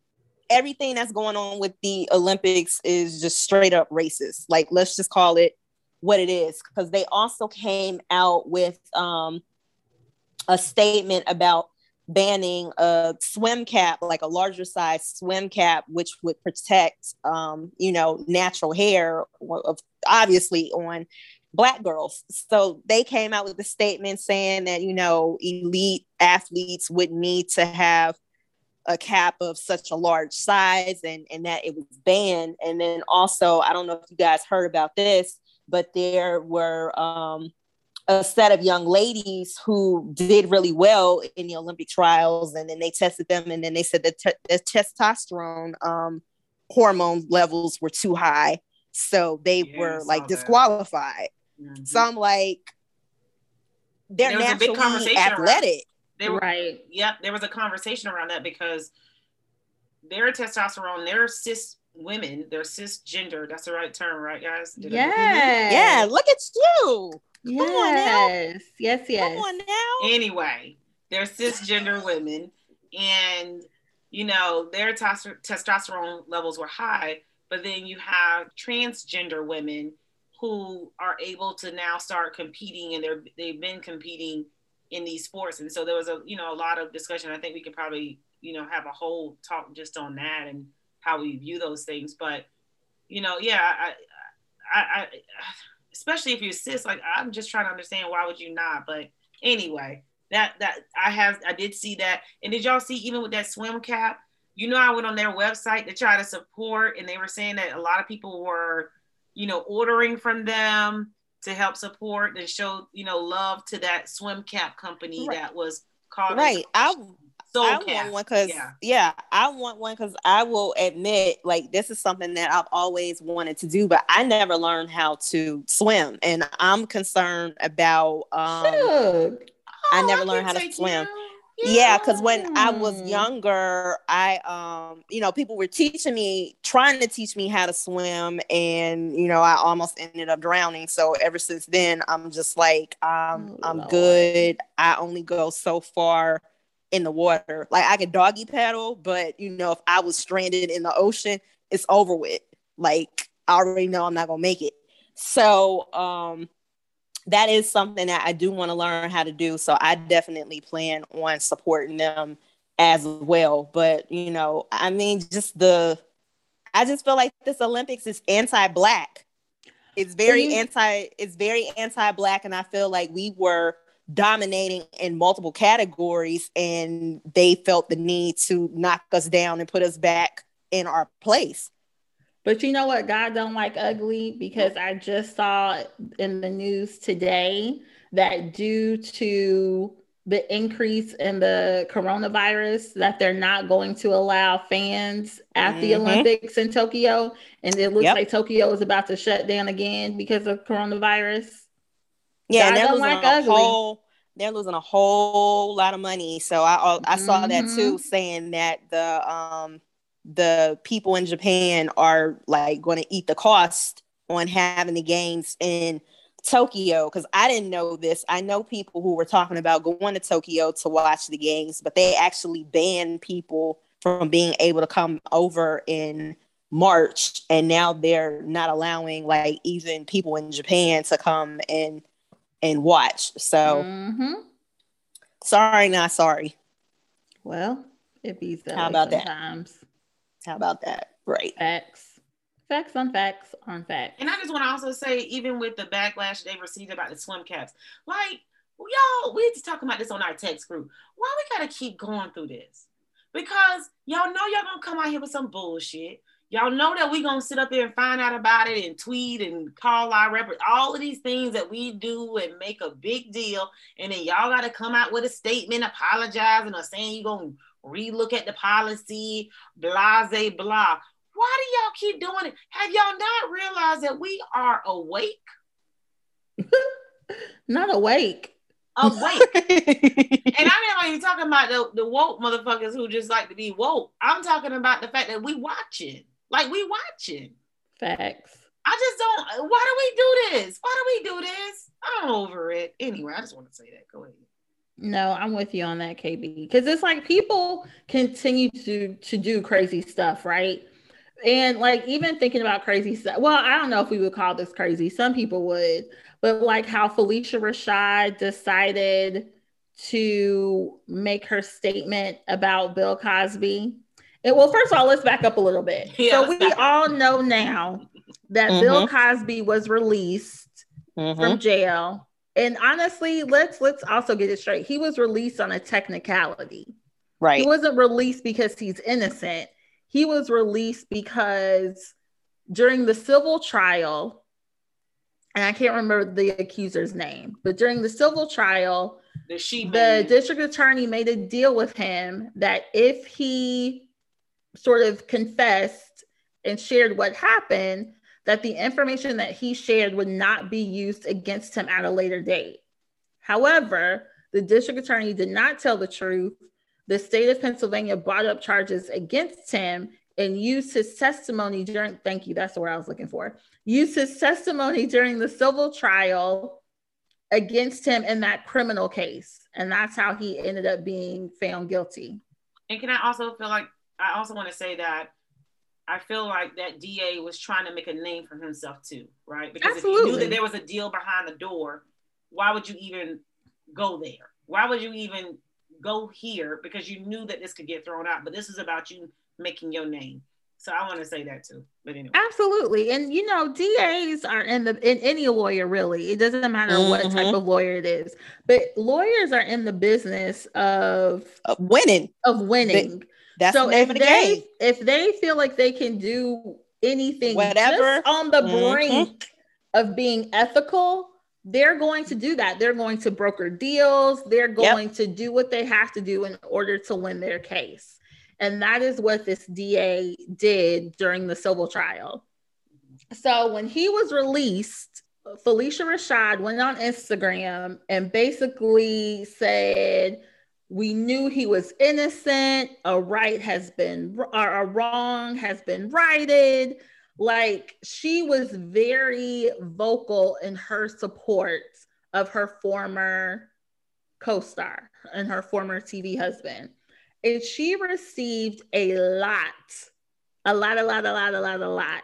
Speaker 5: everything that's going on with the Olympics is just straight up racist. Like, let's just call it what it is, because they also came out with um, a statement about banning a swim cap, like a larger size swim cap, which would protect, um, you know, natural hair, of obviously on black girls. So they came out with a statement saying that, you know, elite athletes would need to have a cap of such a large size and, and that it was banned. And then also, I don't know if you guys heard about this, but there were um, a set of young ladies who did really well in the Olympic trials. And then they tested them and then they said that te- the testosterone um, hormone levels were too high. So they
Speaker 4: Yeah,
Speaker 5: were like disqualified.
Speaker 4: Mhm.
Speaker 5: So I'm like, they're naturally
Speaker 4: around-
Speaker 5: athletic.
Speaker 4: They were,
Speaker 3: Right.
Speaker 4: Yep, there was a conversation around that because their testosterone, they're cis women, they're cisgender. That's the right term, right, guys? Did
Speaker 3: Yes.
Speaker 5: Yeah, look at you. Come on now.
Speaker 3: Yes. Yes. Yes.
Speaker 5: Come on now.
Speaker 4: Anyway, they're cisgender women, and you know their tes- testosterone levels were high. But then you have transgender women who are able to now start competing, and they're they've been competing in these sports. And so there was a you know a lot of discussion. I think we could probably you know have a whole talk just on that and how we view those things. But you know, yeah, I, I, I especially if you're cis, like I'm just trying to understand why would you not? But anyway, that that I have I did see that. And did y'all see even with that swim cap? You know, I went on their website to try to support, and they were saying that a lot of people were, you know, ordering from them to help support and show, you know, love to that swim cap company
Speaker 5: Right.
Speaker 4: that was called
Speaker 5: Right. I
Speaker 4: Soul
Speaker 5: I
Speaker 4: Cap.
Speaker 5: want one because
Speaker 4: Yeah.
Speaker 5: yeah. I want one because I will admit, like this is something that I've always wanted to do, but I never learned how to swim, and I'm concerned about. Um,
Speaker 3: Shug.
Speaker 5: I never
Speaker 4: Oh,
Speaker 5: learned
Speaker 4: can
Speaker 5: how to swim.
Speaker 4: you.
Speaker 5: Yeah because when i was younger i um you know people were teaching me trying to teach me how to swim and you know i almost ended up drowning. So ever since then i'm just like um
Speaker 3: Oh,
Speaker 5: i'm good. I only go so far in the water. Like i could doggy paddle but you know if i was stranded in the ocean it's over with. Like i already know i'm not gonna make it. So um that is something that I do want to learn how to do. So I definitely plan on supporting them as well. But you know, I mean, just the I just feel like this Olympics is anti-black. It's very anti, it's very anti-black, and I feel like we were dominating in multiple categories and they felt the need to knock us down and put us back in our place.
Speaker 3: But you know what? God don't like ugly because I just saw in the news today that due to the increase in the coronavirus, that they're not going to allow fans at the
Speaker 5: Mhm.
Speaker 3: Olympics in Tokyo, and it looks
Speaker 5: Yep.
Speaker 3: like Tokyo is about to shut down again because of coronavirus.
Speaker 5: Yeah,
Speaker 3: God don't
Speaker 5: losing
Speaker 3: like
Speaker 5: a
Speaker 3: ugly.
Speaker 5: whole they're losing a whole lot of money. So I I saw that
Speaker 3: Mhm.
Speaker 5: too, saying that the um the people in Japan are like going to eat the cost on having the games in Tokyo because I didn't know this. I know people who were talking about going to Tokyo to watch the games, but they actually banned people from being able to come over in March, and now they're not allowing like even people in Japan to come and and watch. So
Speaker 3: Mhm.
Speaker 5: sorry, not sorry.
Speaker 3: Well, it be
Speaker 5: How about that?
Speaker 3: Sometimes.
Speaker 5: How about that? Right.
Speaker 3: Facts, facts on facts on facts.
Speaker 4: And I just want to also say, even with the backlash they received about the swim caps, like y'all, we just talking about this on our text group. Why we gotta keep going through this? Because y'all know y'all gonna come out here with some bullshit. Y'all know that we gonna sit up here and find out about it and tweet and call our rep, all of these things that we do and make a big deal, and then y'all gotta come out with a statement apologizing or saying you gonna relook at the policy, blah, blah, blah. Why do y'all keep doing it? Have y'all not realized that we are awake?
Speaker 3: Not awake.
Speaker 4: awake. and I'm not even talking about the, the woke motherfuckers who just like to be woke. I'm talking about the fact that we watching. Like we watching.
Speaker 3: Facts.
Speaker 4: I just don't why do we do this? Why do we do this? I'm over it. Anyway, I just want to say that. Go ahead.
Speaker 3: No, I'm with you on that, KB. Because it's like people continue to to do crazy stuff, right? And like even thinking about crazy stuff. Well, I don't know if we would call this crazy. Some people would, but like how Phylicia Rashad decided to make her statement about Bill Cosby. And well, first of all, let's back up a little bit.
Speaker 4: Yeah,
Speaker 3: so we
Speaker 4: back
Speaker 3: all know now that Bill Cosby was released
Speaker 5: Mhm.
Speaker 3: from jail. And honestly, let's let's also get it straight. He was released on a technicality.
Speaker 5: Right.
Speaker 3: He wasn't released because he's innocent. He was released because during the civil trial, and I can't remember the accuser's name, but during the civil trial,
Speaker 4: The she
Speaker 3: the district attorney made a deal with him that if he sort of confessed and shared what happened, that the information that he shared would not be used against him at a later date. However, the district attorney did not tell the truth. The state of Pennsylvania brought up charges against him and used his testimony during, thank you, that's the word I was looking for, used his testimony during the civil trial against him in that criminal case. And that's how he ended up being found guilty.
Speaker 4: And can I also feel like I also want to say that I feel like that DA was trying to make a name for himself too, right? Because if you knew that there was a deal behind the door, why would you even go there? Why would you even go here? Because you knew that this could get thrown out. But this is about you making your name. So I want to say that too. But anyway.
Speaker 3: Absolutely. And you know, DAs are in the in any lawyer really. It doesn't matter what type of lawyer it is. But lawyers are in the business of
Speaker 5: Uh, winning.
Speaker 3: of winning.
Speaker 5: That's
Speaker 3: so
Speaker 5: the name
Speaker 3: if
Speaker 5: of the
Speaker 3: they
Speaker 5: game.
Speaker 3: if they feel like they can do anything
Speaker 5: Whatever.
Speaker 3: just on the
Speaker 5: Mhm.
Speaker 3: brink of being ethical, they're going to do that. They're going to broker deals. They're going to do what they have to do in order to win their case. And that is what this DA did during the civil trial. So when he was released, Phylicia Rashad went on Instagram and basically said, we knew he was innocent. A right has been, or a wrong has been righted. Like she was very vocal in her support of her former co star and her former TV husband. And she received a lot, a lot, a lot, a lot, a lot, a lot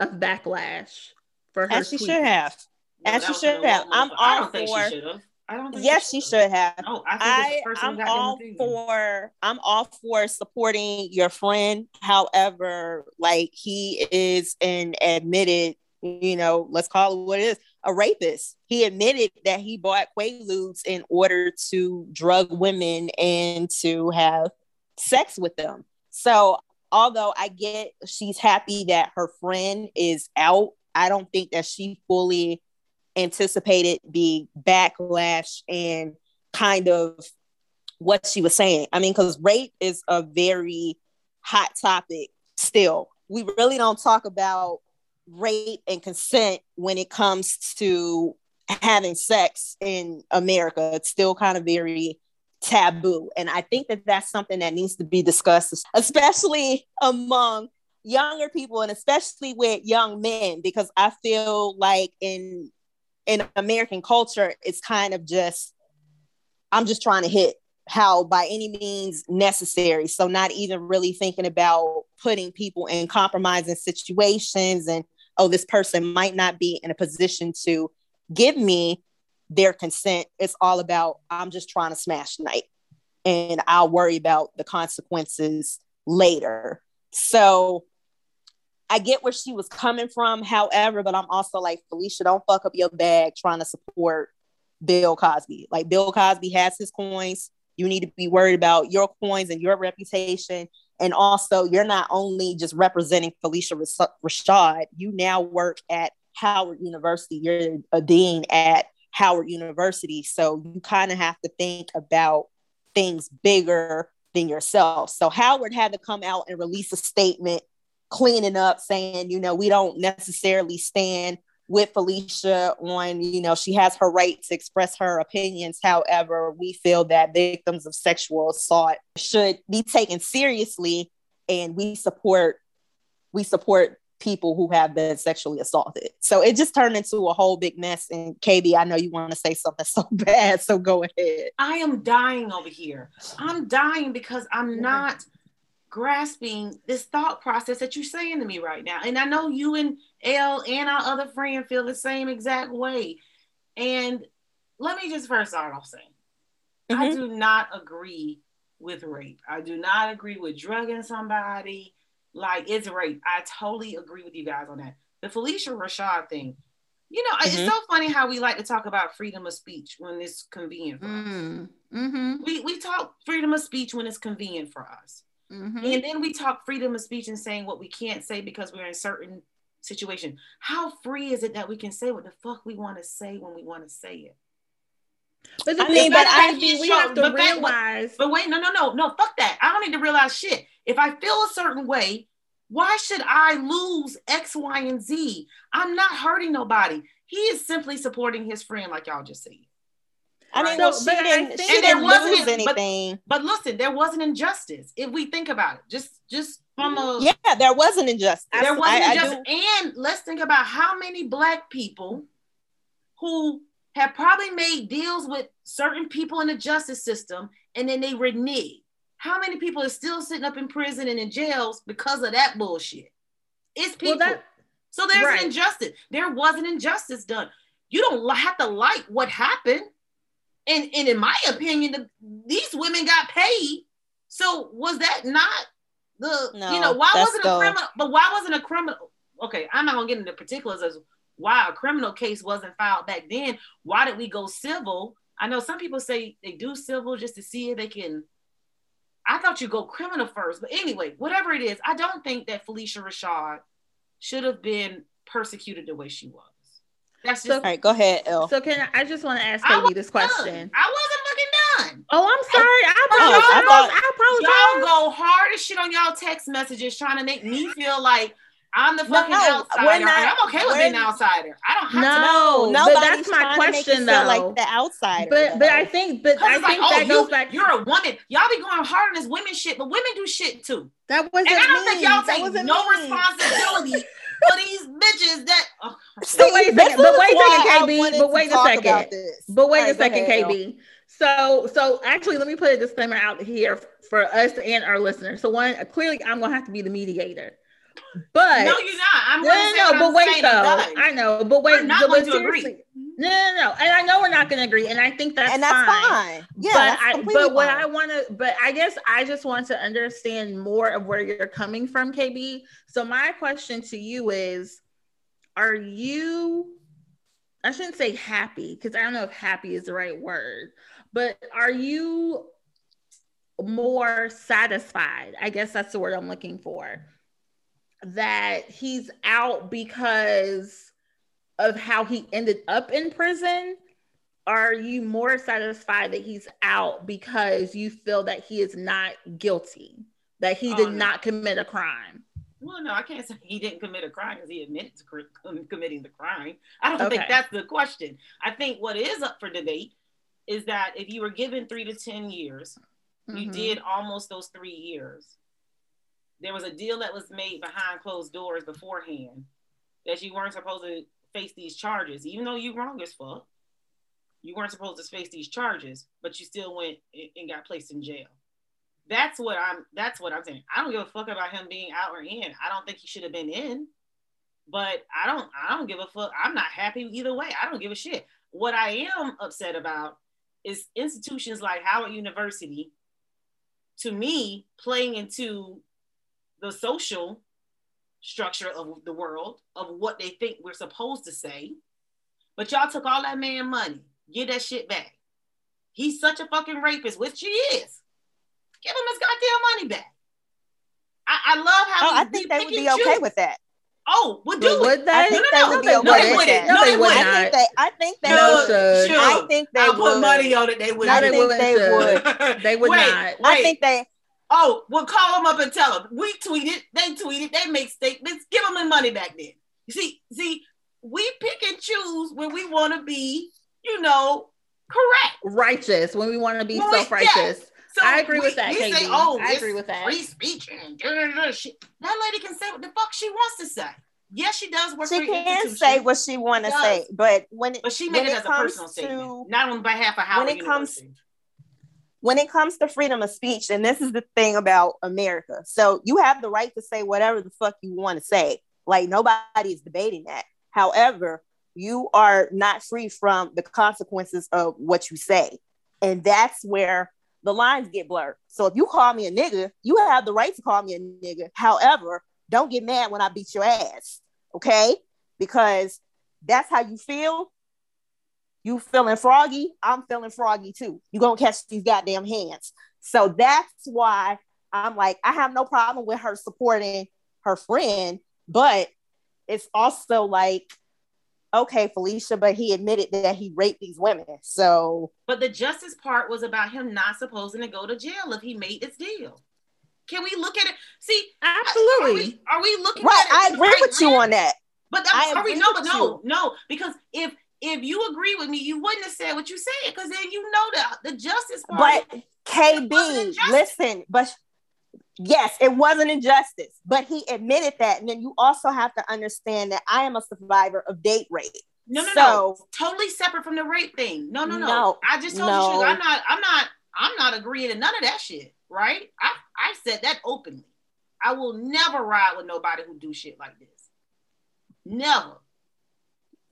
Speaker 3: of backlash for her.
Speaker 5: As she
Speaker 3: tweets.
Speaker 5: should have. As
Speaker 4: that
Speaker 5: she should have. I'm all for-
Speaker 4: she should have. I don't think
Speaker 5: Yes, she should have.
Speaker 4: No, I think
Speaker 5: I,
Speaker 4: it's personal
Speaker 5: I'm
Speaker 4: goddamn
Speaker 5: all for I'm all for supporting your friend. However, like he is an admitted, you know, let's call it what it is, a rapist. He admitted that he bought quaaludes in order to drug women and to have sex with them. So although I get she's happy that her friend is out, I don't think that she fully anticipated the backlash and kind of what she was saying. I mean, because rape is a very hot topic still. We really don't talk about rape and consent when it comes to having sex in America. It's still kind of very taboo. And I think that that's something that needs to be discussed, especially among younger people and especially with young men, because I feel like in in American culture, it's kind of just, I'm just trying to hit how by any means necessary. So not even really thinking about putting people in compromising situations and oh, this person might not be in a position to give me their consent. It's all about I'm just trying to smash night And I'll worry about the consequences later. So I get where she was coming from. However, but I'm also like, Phylicia, don't fuck up your bag trying to support Bill Cosby. Like, Bill Cosby has his coins. You need to be worried about your coins and your reputation. And also, you're not only just representing Phylicia Rashad, you now work at Howard University. You're a dean at Howard University. So you kind of have to think about things bigger than yourself. So Howard had to come out and release a statement cleaning up, saying, you know, we don't necessarily stand with Phylicia on, you know, she has her right to express her opinions. However, we feel that victims of sexual assault should be taken seriously and we support we support people who have been sexually assaulted. So it just turned into a whole big mess. And Katie, I know you want to say something so bad, so go ahead.
Speaker 4: I am dying over here. I'm dying because I'm not grasping this thought process that you're saying to me right now. And I know you and L and our other friend feel the same exact way. And let me just first start off saying, I
Speaker 5: Mhm.
Speaker 4: do not agree with rape. I do not agree with drugging somebody. Like it's rape. I totally agree with you guys on that. The Phylicia Rashad thing, you know,
Speaker 5: Mhm.
Speaker 4: it's so funny how we like to talk about freedom of speech when it's convenient for us.
Speaker 3: Mm, mm-hmm,
Speaker 4: We we talk freedom of speech when it's convenient for us.
Speaker 3: Mm-hmm.
Speaker 4: And then we talk freedom of speech and saying what we can't say because we're in certain situation. How free is it that we can say what the fuck we want to say when we want to say it?
Speaker 3: But the
Speaker 5: I
Speaker 3: thing
Speaker 5: mean,
Speaker 3: about
Speaker 5: but I-
Speaker 3: baby, we have to
Speaker 4: but
Speaker 3: realize.
Speaker 4: But wait, no, no, no, no, fuck that. I don't need to realize shit. If I feel a certain way, why should I lose X, Y, and Z? I'm not hurting nobody. He is simply supporting his friend, like y'all just said.
Speaker 5: I mean,
Speaker 3: So,
Speaker 5: well, she didn't, she
Speaker 4: And there
Speaker 5: didn't
Speaker 4: wasn't-
Speaker 5: lose
Speaker 4: but-
Speaker 5: anything.
Speaker 4: But listen, there was an injustice. If we think about it, just just from a
Speaker 5: yeah, there was an injustice.
Speaker 4: there wasn't
Speaker 5: I- I
Speaker 4: injustice. and let's think about how many black people who have probably made deals with certain people in the justice system and then they renege. How many people are still sitting up in prison and in jails because of that bullshit? It's people.
Speaker 3: Well, that
Speaker 4: so there's
Speaker 3: right.
Speaker 4: an injustice. There was an injustice done. You don't have to like what happened. And, and in my opinion, the, these women got paid. So was that not the you know why wasn't a criminal? But why wasn't a criminal? Okay, I'm not gonna get into particulars as why a criminal case wasn't filed back then. Why did we go civil? I know some people say they do civil just to see if they can. I thought you go criminal first, but anyway, whatever it is, I don't think that Phylicia Rashad should have been persecuted the way she was. That's just
Speaker 3: So-
Speaker 5: All right, go ahead, Elle.
Speaker 3: so can I, I just want to ask
Speaker 4: I
Speaker 3: Katie
Speaker 4: was
Speaker 3: this
Speaker 4: done.
Speaker 3: question.
Speaker 4: I wasn't fucking done.
Speaker 3: Oh, I'm sorry. I
Speaker 5: Oh,
Speaker 3: apologize.
Speaker 5: I thought-
Speaker 3: I apologize.
Speaker 4: Y'all go hard as shit on y'all text messages trying to make me feel like I'm the
Speaker 5: No,
Speaker 4: fucking
Speaker 5: no,
Speaker 4: outsider.
Speaker 5: we're not-
Speaker 4: I'm okay with being an outsider. I don't have to
Speaker 3: No,
Speaker 4: know.
Speaker 3: but
Speaker 5: Nobody's
Speaker 3: that's my
Speaker 5: trying to make you
Speaker 3: question,
Speaker 5: feel
Speaker 3: though.
Speaker 5: Like the outsider.
Speaker 3: But but I think but I think
Speaker 4: like, oh,
Speaker 3: that goes
Speaker 4: you,
Speaker 3: back.
Speaker 4: you're a woman. Y'all be going hard on this women shit, but women do shit too.
Speaker 3: That wasn't
Speaker 4: And I don't
Speaker 3: me.
Speaker 4: think y'all
Speaker 3: That
Speaker 4: take no
Speaker 3: me.
Speaker 4: responsibility for these bitches that. Oh,
Speaker 3: But wait a second, but wait a second, KB, but wait a second. But wait a second,
Speaker 5: ahead.
Speaker 3: KB. So, so actually, let me put a disclaimer out here for us and our listeners. So, one, clearly, I'm gonna have to be the mediator, but
Speaker 4: no, you're not. I'm
Speaker 3: no, no, no, but
Speaker 4: I'm
Speaker 3: wait though. I know, but wait,
Speaker 4: We're not
Speaker 3: but
Speaker 4: going to agree.
Speaker 3: No, no, no, and I know we're not going to agree, and I think that's
Speaker 5: and that's
Speaker 3: fine.
Speaker 5: fine. Yeah,
Speaker 3: but
Speaker 5: that's
Speaker 3: I, but what
Speaker 5: fine.
Speaker 3: I want to, but I guess I just want to understand more of where you're coming from, KB. So my question to you is, are you? I shouldn't say happy because I don't know if happy is the right word, but are you more satisfied? I guess that's the word I'm looking for. That he's out because of how he ended up in prison are you more satisfied that he's out because you feel that he is not guilty that he
Speaker 4: Oh,
Speaker 3: did
Speaker 4: no.
Speaker 3: not commit a crime
Speaker 4: Well, no, I can't say he didn't commit a crime because he admitted to cr- committing the crime. I don't think that's the question. I think what is up for debate is that if you were given three to 10 years, you
Speaker 3: Mhm.
Speaker 4: did almost those three years. There was a deal that was made behind closed doors beforehand that you weren't supposed to face these charges, even though you wrong as fuck. You weren't supposed to face these charges, but you still went and- got placed in jail. That's what I'm. That's what I'm saying. I don't give a fuck about him being out or in. I don't think he should have been in, but I don't. I don't give a fuck. I'm not happy either way. I don't give a shit. What I am upset about is institutions like Howard University, to me, playing into the social structure of the world of what they think we're supposed to say. But y'all took all that man money. Get that shit back. He's such a fucking rapist, which he is. Give him his goddamn money back. I, I love how
Speaker 5: Oh, I think they would be okay
Speaker 4: choose.
Speaker 5: with that.
Speaker 4: Oh, would
Speaker 3: But
Speaker 4: do it.
Speaker 3: would they?
Speaker 5: I think
Speaker 4: No,
Speaker 5: they
Speaker 4: no,
Speaker 5: would be
Speaker 3: no,
Speaker 5: okay
Speaker 3: no, they
Speaker 5: with
Speaker 3: wouldn't.
Speaker 5: that.
Speaker 3: No, they would
Speaker 4: they
Speaker 5: I
Speaker 3: not.
Speaker 5: think they. I think they
Speaker 3: No,
Speaker 5: would.
Speaker 3: should.
Speaker 4: should.
Speaker 5: I think they
Speaker 4: I'll
Speaker 5: would.
Speaker 4: put money on it. They would.
Speaker 5: I
Speaker 3: they
Speaker 5: think
Speaker 3: wouldn't
Speaker 5: they would.
Speaker 3: They would
Speaker 4: wait,
Speaker 3: not.
Speaker 4: Wait.
Speaker 5: I think they.
Speaker 4: Oh, well, call them up and tell them. We tweeted, they tweeted, they make statements. Give them the money back then. You see, see, we pick and choose when we want to be, you know, correct.
Speaker 3: Righteous when we want to be
Speaker 4: Well,
Speaker 3: self-righteous.
Speaker 4: So
Speaker 3: I agree
Speaker 4: we-
Speaker 3: with that,
Speaker 4: we say, oh,
Speaker 3: I agree with that.
Speaker 4: Free speech and shit. that lady can say what the fuck she wants to say. Yes, she does work
Speaker 5: She
Speaker 4: an
Speaker 5: can
Speaker 4: institution,
Speaker 5: say what she want to
Speaker 4: She
Speaker 5: say, but when it
Speaker 4: but she
Speaker 5: when
Speaker 4: made it
Speaker 5: it
Speaker 4: as a
Speaker 5: comes
Speaker 4: personal statement, not on behalf of how
Speaker 5: when it comes-
Speaker 4: University.
Speaker 5: When it comes to freedom of speech, and this is the thing about America. So you have the right to say whatever the fuck you want to say. Like nobody is debating that. However, you are not free from the consequences of what you say. And that's where the lines get blurred. So if you call me a nigga, you have the right to call me a nigga. However, don't get mad when I beat your ass. Okay? Because that's how you feel. You feeling froggy, I'm feeling froggy too. You gonna catch these goddamn hands. So that's why I'm like, I have no problem with her supporting her friend, but it's also like, okay, Phylicia, but he admitted that he raped these women. So
Speaker 4: But the justice part was about him not supposing to go to jail if he made this deal. Can we look at it? See,
Speaker 3: Absolutely.
Speaker 4: Are we, are we looking
Speaker 5: right,
Speaker 4: at it?
Speaker 5: I agree
Speaker 4: right
Speaker 5: with you on that.
Speaker 4: But that,
Speaker 5: I
Speaker 4: are we no, but no, no, because if if you agree with me, you wouldn't have said what you said because then you know that the justice part.
Speaker 5: But KB, listen, but yes, it wasn't injustice, but he admitted that. And then you also have to understand that I am a survivor of date rape.
Speaker 4: no, no, no,
Speaker 5: so-
Speaker 4: totally separate from the rape thing. No, no, no.
Speaker 5: No,
Speaker 4: I just told
Speaker 5: no.
Speaker 4: you, I'm not, I'm not, I'm not agreeing to none of that shit. Right? I I said that openly. I will never ride with nobody who do shit like this. Never.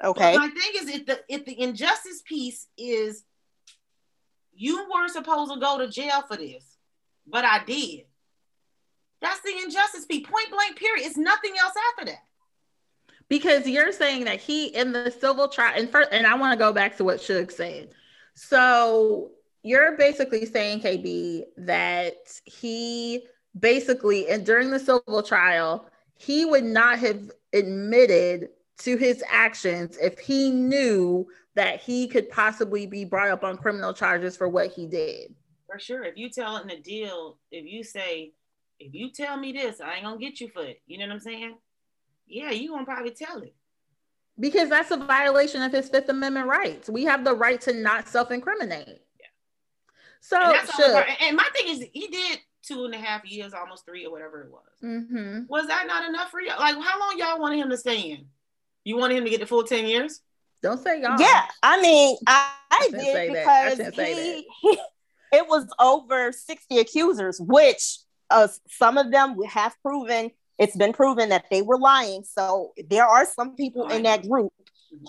Speaker 5: Okay.
Speaker 4: But my thing is, if the if the injustice piece is, you weren't supposed to go to jail for this, but I did. That's the injustice piece. Point blank. Period. It's nothing else after that.
Speaker 3: because you're saying that he in the civil trial and first and I want to go back to what Shug said. So you're basically saying, KB, that he basically and during the civil trial, he would not have admitted to his actions if he knew that he could possibly be brought up on criminal charges for what he did.
Speaker 4: For sure. If you tell in the deal, if you say, if you tell me this, I ain't gonna get you for it. You know what I'm saying? Yeah, you gonna probably tell it.
Speaker 3: Because that's a violation of his Fifth Amendment rights. We have the right to not self-incriminate. Yeah. So
Speaker 4: And that's the only
Speaker 3: Shug,
Speaker 4: part. And my thing is, he did two and a half years, almost three or whatever it was.
Speaker 3: Mm-hmm.
Speaker 4: Was that not enough for you? Like, how long y'all wanted him to stay in? You wanted him to get the full ten years?
Speaker 3: Don't say y'all.
Speaker 5: Yeah, I mean, I, I
Speaker 3: shouldn't
Speaker 5: did
Speaker 3: that. I
Speaker 5: because he, he- it was over 60 accusers, which uh, some of them have proven it's been proven that they were lying. So there are some people in that group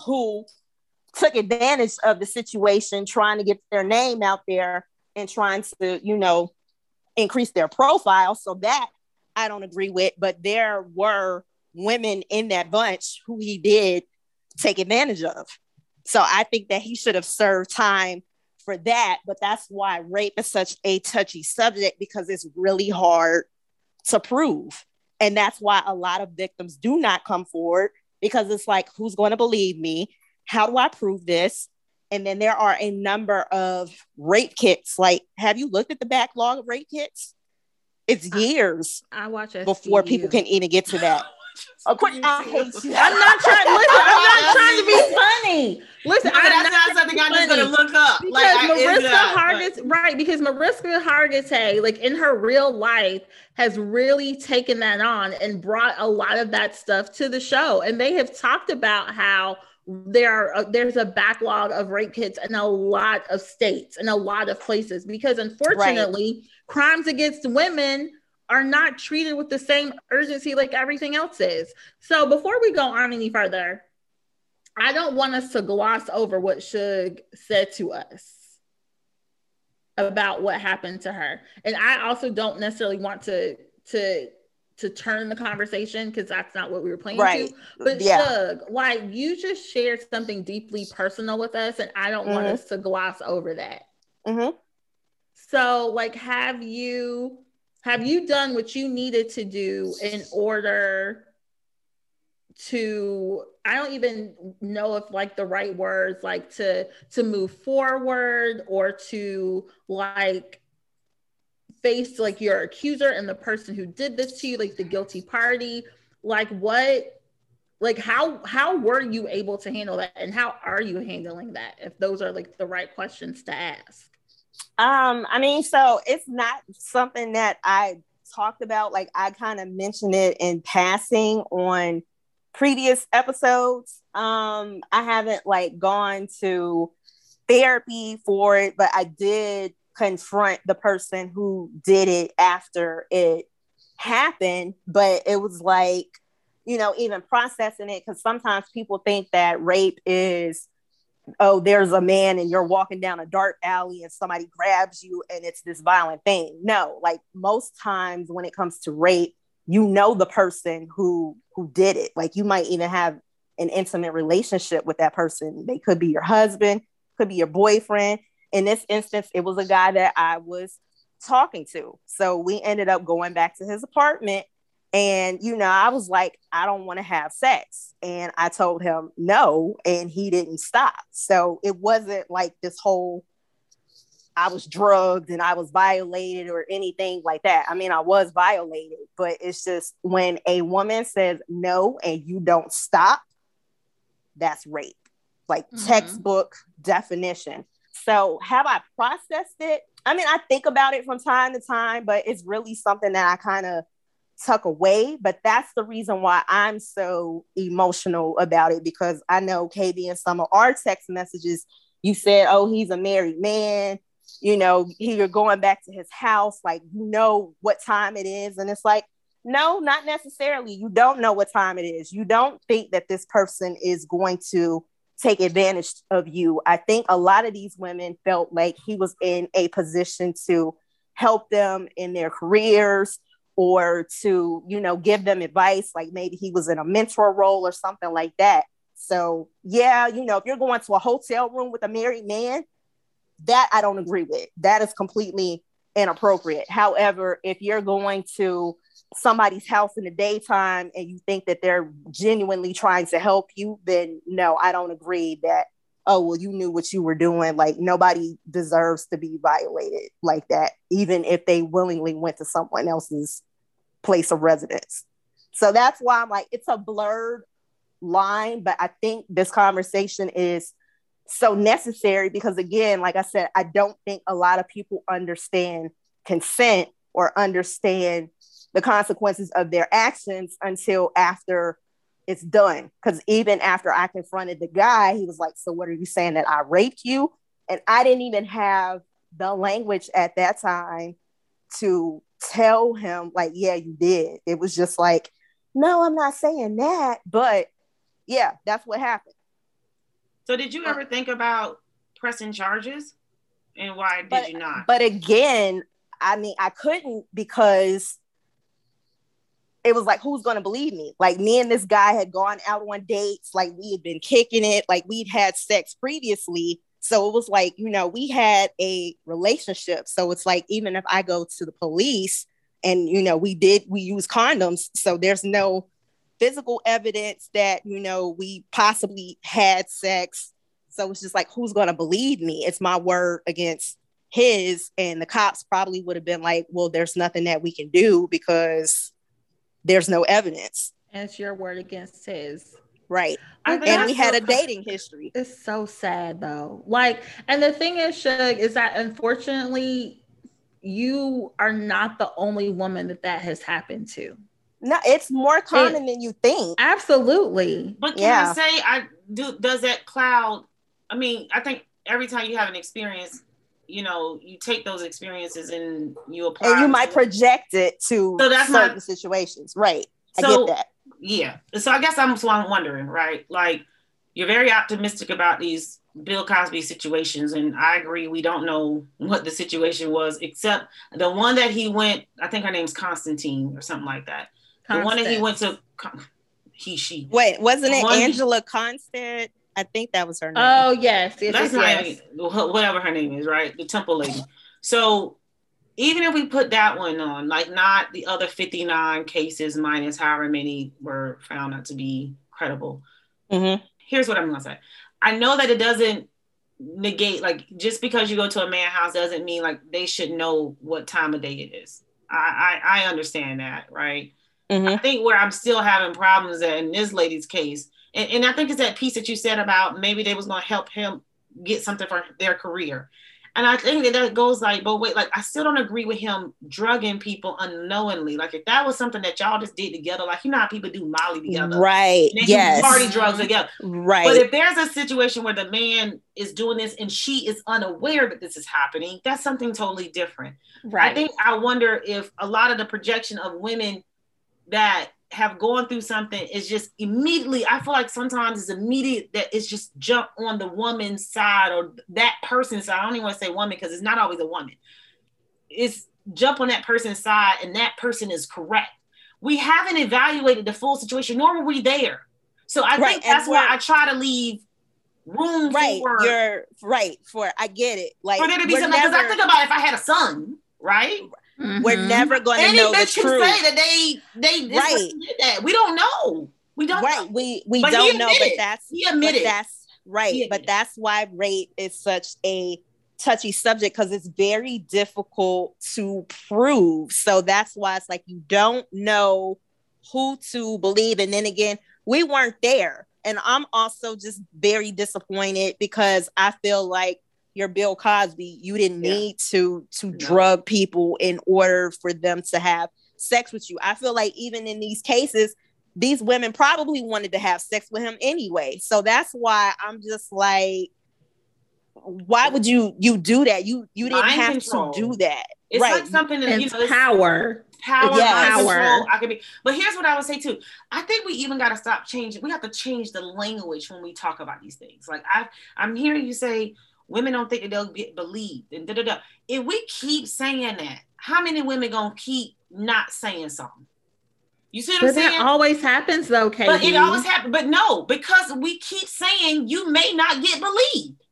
Speaker 5: who took advantage of the situation, trying to get their name out there and trying to, you know, increase their profile. So that I don't agree with, but there were women in that bunch who he did take advantage of. So I think that he should have served time for that. But that's why rape is such a touchy subject because it's really hard to prove. And that's why a lot of victims do not come forward because it's like, who's going to believe me? How do I prove this? And then there are a number of rape kits. Like, have you looked at the backlog of rape kits? It's years
Speaker 3: I watch SVU.
Speaker 5: before people can even get to that. Course, I hate you.
Speaker 3: I'm not trying. Listen, I'm not trying to be funny. Listen,
Speaker 4: No,
Speaker 3: I'm
Speaker 4: that's
Speaker 3: not,
Speaker 4: not something I'm just gonna look up.
Speaker 3: Because
Speaker 4: like,
Speaker 3: Mariska Hargitay, right? Because Mariska Hargitay, like in her real life, has really taken that on and brought a lot of that stuff to the show. And they have talked about how there are uh, there's a backlog of rape kits in a lot of states and a lot of places because unfortunately, crimes against women are not treated with the same urgency like everything else is. So before we go on any further, I don't want us to gloss over what Shug said to us about what happened to her. And I also don't necessarily want to to to turn the conversation because that's not what we were planning
Speaker 5: Right.
Speaker 3: to. But
Speaker 5: Yeah.
Speaker 3: Shug, like you just shared something deeply personal with us, and I don't want
Speaker 5: Mhm.
Speaker 3: us to gloss over that.
Speaker 5: hmm
Speaker 3: So, like, have you have you done what you needed to do in order to I don't even know if like the right words like to to move forward or to like face like your accuser and the person who did this to you like the guilty party? Like what like how how were you able to handle that? And how are you handling that? If those are like the right questions to ask
Speaker 5: Um, I mean, so it's not something that I talked about. Like I kind of mentioned it in passing on previous episodes. Um, I haven't like gone to therapy for it, but I did confront the person who did it after it happened. But it was like, you know, even processing it, because sometimes people think that rape is oh, there's a man and you're walking down a dark alley and somebody grabs you and it's this violent thing. No, like most times when it comes to rape, you know the person who who did it. Like you might even have an intimate relationship with that person. They could be your husband, could be your boyfriend. In this instance, it was a guy that I was talking to. So we ended up going back to his apartment and, you know, I was like, I don't want to have sex. And I told him no, and he didn't stop. So it wasn't like this whole, I was drugged and I was violated or anything like that. I mean, I was violated, but it's just when a woman says no and you don't stop, that's rape, like
Speaker 3: Mhm.
Speaker 5: textbook definition. So have I processed it? I mean, I think about it from time to time, but it's really something that I kind of tuck away. But that's the reason why I'm so emotional about it because I know KB and some of our text messages, you said, oh, he's a married man. You know, you're going back to his house, like, you know what time it is. And it's like, no, not necessarily. You don't know what time it is. You don't think that this person is going to take advantage of you. I think a lot of these women felt like he was in a position to help them in their careers or to, you know, give them advice. Like maybe he was in a mentor role or something like that. So, yeah, you know, if you're going to a hotel room with a married man, that I don't agree with. That is completely inappropriate. However, if you're going to somebody's house in the daytime and you think that they're genuinely trying to help you, then no, I don't agree that, oh, well, you knew what you were doing. Like nobody deserves to be violated like that, even if they willingly went to someone else's place of residence. So that's why I'm like, it's a blurred line, but I think this conversation is so necessary because again like i said i don't think a lot of people understand consent or understand the consequences of their actions until after it's done because even after i confronted the guy he was like so what are you saying that i raped you and i didn't even have the language at that time to tell him like yeah you did it was just like no i'm not saying that but yeah that's what happened
Speaker 4: So did you ever think about pressing charges? And why did
Speaker 5: But-
Speaker 4: you not?
Speaker 5: But again, I mean, I couldn't because it was like, who's going to believe me? Like, me and this guy had gone out on dates, like, we had been kicking it, like, we'd had sex previously. So it was like, you know, we had a relationship. So it's like, even if I go to the police and, you know, we did, we use condoms. So there's no physical evidence that, you know, we possibly had sex. So it's just like, who's going to believe me? It's my word against his and the cops probably would have been like well there's nothing that we can do because there's no evidence
Speaker 3: and it's your word against his
Speaker 5: right
Speaker 4: I think
Speaker 5: and we
Speaker 4: that's
Speaker 5: had a dating history
Speaker 3: It's so sad though. Like, and the thing is, Shug, is that unfortunately, you are not the only woman that that has happened to.
Speaker 5: no it's more common than you think
Speaker 3: Absolutely.
Speaker 4: But can
Speaker 5: Yeah.
Speaker 4: I say I do does that cloud I mean, I think every time you have an experience, you know, you take those experiences and you apply
Speaker 5: and you might project it to
Speaker 4: So that's my-
Speaker 5: certain situations right i
Speaker 4: So-
Speaker 5: get that
Speaker 4: yeah. So I guess I'm so I'm wondering, right? Like you're very optimistic about these Bill Cosby situations, and I agree. We don't know what the situation was, except the one that he went. I think her name's Constantine or something like that. The one that he went to. He she.
Speaker 5: wait wasn't it
Speaker 4: One-
Speaker 5: angela Constand i think that was her name
Speaker 3: Oh yes, yes,
Speaker 4: That's
Speaker 3: yes,
Speaker 4: not
Speaker 3: yes.
Speaker 4: even whatever her name is, right? The temple lady. So even if we put that one on, like not the other 59 cases minus however many were found not to be credible.
Speaker 5: Mhm.
Speaker 4: Here's what I'm gonna say. I know that it doesn't negate like just because you go to a man house doesn't mean like they should know what time of day it is. I I, I understand that, right?
Speaker 5: Mhm.
Speaker 4: I think where I'm still having problems in this lady's case, and, and I think it's that piece that you said about maybe they was to help him get something for their career. And I think that that goes like, but wait, like I still don't agree with him drugging people unknowingly. Like if that was something that y'all just did together, like you know how people do Molly together,
Speaker 5: Right.
Speaker 4: And they do
Speaker 5: Yes.
Speaker 4: party drugs together.
Speaker 5: Right.
Speaker 4: But if there's a situation where the man is doing this and she is unaware that this is happening, that's something totally different.
Speaker 3: Right.
Speaker 4: I think I wonder if a lot of the projection of women that have gone through something is just immediately. I feel like sometimes it's immediate that it's just jump on the woman's side or that person's side. I don't even want to say woman because it's not always a woman. It's jump on that person's side and that person is correct. We haven't evaluated the full situation, nor were we there. So I
Speaker 5: Right,
Speaker 4: think that's why I try to leave room
Speaker 5: right.
Speaker 4: for,
Speaker 5: You're right. For I get it. Like
Speaker 4: for there to be something. Because I think about if I had a son, right?
Speaker 5: We're
Speaker 3: Mhm.
Speaker 5: never going to know the
Speaker 4: bitch can
Speaker 5: truth.
Speaker 4: say that they they
Speaker 5: Right.
Speaker 4: did that. We don't know. We don't
Speaker 5: right
Speaker 4: know.
Speaker 5: we we
Speaker 4: But
Speaker 5: don't know but
Speaker 4: admitted.
Speaker 5: that's
Speaker 4: He
Speaker 5: but
Speaker 4: admitted.
Speaker 5: that's right
Speaker 4: He
Speaker 5: but that's why rape is such a touchy subject because it's very difficult to prove so that's why it's like you don't know who to believe and then again we weren't there and i'm also just very disappointed because i feel like your bill cosby you didn't
Speaker 4: Yeah.
Speaker 5: need to to
Speaker 4: No.
Speaker 5: drug people in order for them to have sex with you i feel like even in these cases these women probably wanted to have sex with him anyway. So that's why I'm just like, why would you you do that? You you didn't
Speaker 4: Mind
Speaker 5: have
Speaker 4: control.
Speaker 5: to do that.
Speaker 4: It's
Speaker 5: right.
Speaker 4: like something that you know, it's
Speaker 3: power.
Speaker 4: power,
Speaker 5: Yes.
Speaker 4: mind
Speaker 3: Power.
Speaker 4: control. I could be, but here's what I would say too. I think we even got to stop changing. We have to change the language when we talk about these things. Like I, I'm hearing you say women don't think that they'll get believed, and da da da. If we keep saying that, how many women gonna keep not saying something? You see what I'm
Speaker 3: But
Speaker 4: saying?
Speaker 3: that always happens though, Katie.
Speaker 4: But it always happens. But no, because we keep saying you may not get believed.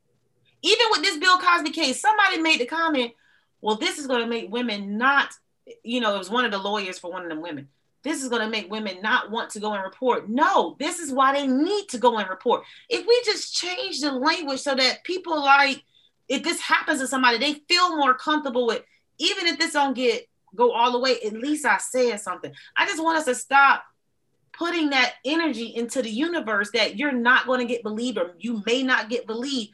Speaker 4: Even with this Bill Cosby case, somebody made the comment, well, this is going to make women not, you know, it was one of the lawyers for one of them women. This is going to make women not want to go and report. No, this is why they need to go and report. If we just change the language so that people like, if this happens to somebody, they feel more comfortable with, even if this don't get go all the way, at least I said something. I just want us to stop putting that energy into the universe that you're not going to get believed or you may not get believed.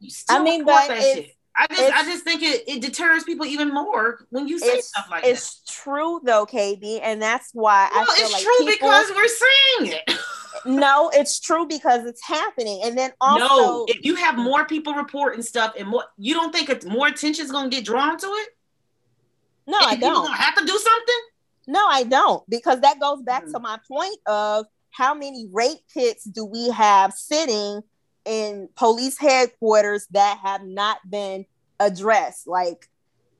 Speaker 4: You still
Speaker 5: I mean, but
Speaker 4: that
Speaker 5: it's-
Speaker 4: shit. I just, I just think it, it deters people even more when you say stuff like that.
Speaker 5: it's true though, KB, and that's why
Speaker 4: Well,
Speaker 5: I feel
Speaker 4: it's
Speaker 5: like
Speaker 4: true
Speaker 5: people,
Speaker 4: because we're saying it.
Speaker 5: no, it's true because it's happening, and then also
Speaker 4: no, if you have more people reporting stuff and more, you don't think it's more attention is going to get drawn to it?
Speaker 5: no, I
Speaker 4: And people
Speaker 5: don't.
Speaker 4: gonna have to do something.
Speaker 5: No, I don't, because that goes back
Speaker 4: Mhm.
Speaker 5: to my point of how many rape kits do we have sitting in police headquarters that have not been addressed? Like,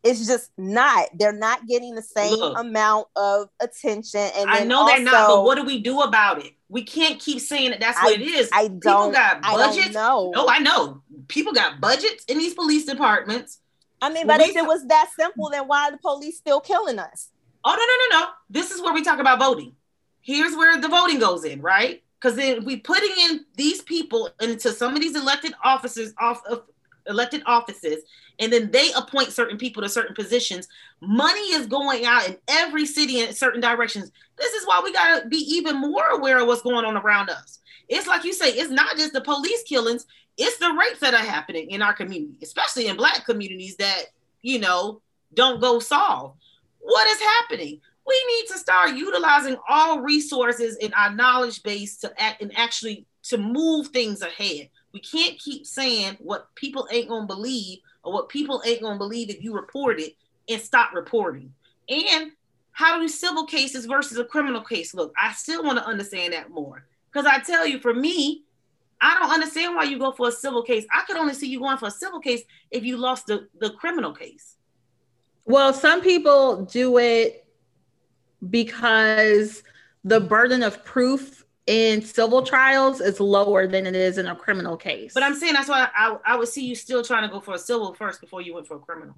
Speaker 5: it's just not. They're not getting the same
Speaker 4: Look.
Speaker 5: amount of attention. And
Speaker 4: I know they're not, but what do we do about it? We can't keep saying that that's
Speaker 5: I-
Speaker 4: what it is.
Speaker 5: I don't. People got
Speaker 4: budgets. No, I know. People got budgets in these police departments.
Speaker 5: I mean, but
Speaker 4: we-
Speaker 5: if it was that simple, then why are the police still killing us?
Speaker 4: Oh no, no, no, no. This is where we talk about voting. Here's where the voting goes in, right? Because then we putting in these people into some of these elected officers off of elected offices, and then they appoint certain people to certain positions. Money is going out in every city in certain directions. This is why we gotta be even more aware of what's going on around us. It's like you say, it's not just the police killings, it's the rapes that are happening in our community, especially in black communities that, you know, don't go solved. What is happening? We need to start utilizing all resources in our knowledge base to act and actually to move things ahead. We can't keep saying what people ain't gonna believe or what people ain't gonna believe if you report it and stop reporting. And how do civil cases versus a criminal case look? I still want to understand that more. Because I tell you, for me, I don't understand why you go for a civil case. I could only see you going for a civil case if you lost the, the criminal case.
Speaker 3: Well, some people do it because the burden of proof in civil trials is lower than it is in a criminal case.
Speaker 4: But I'm saying that's why I, I would see you still trying to go for a civil first before you went for a criminal.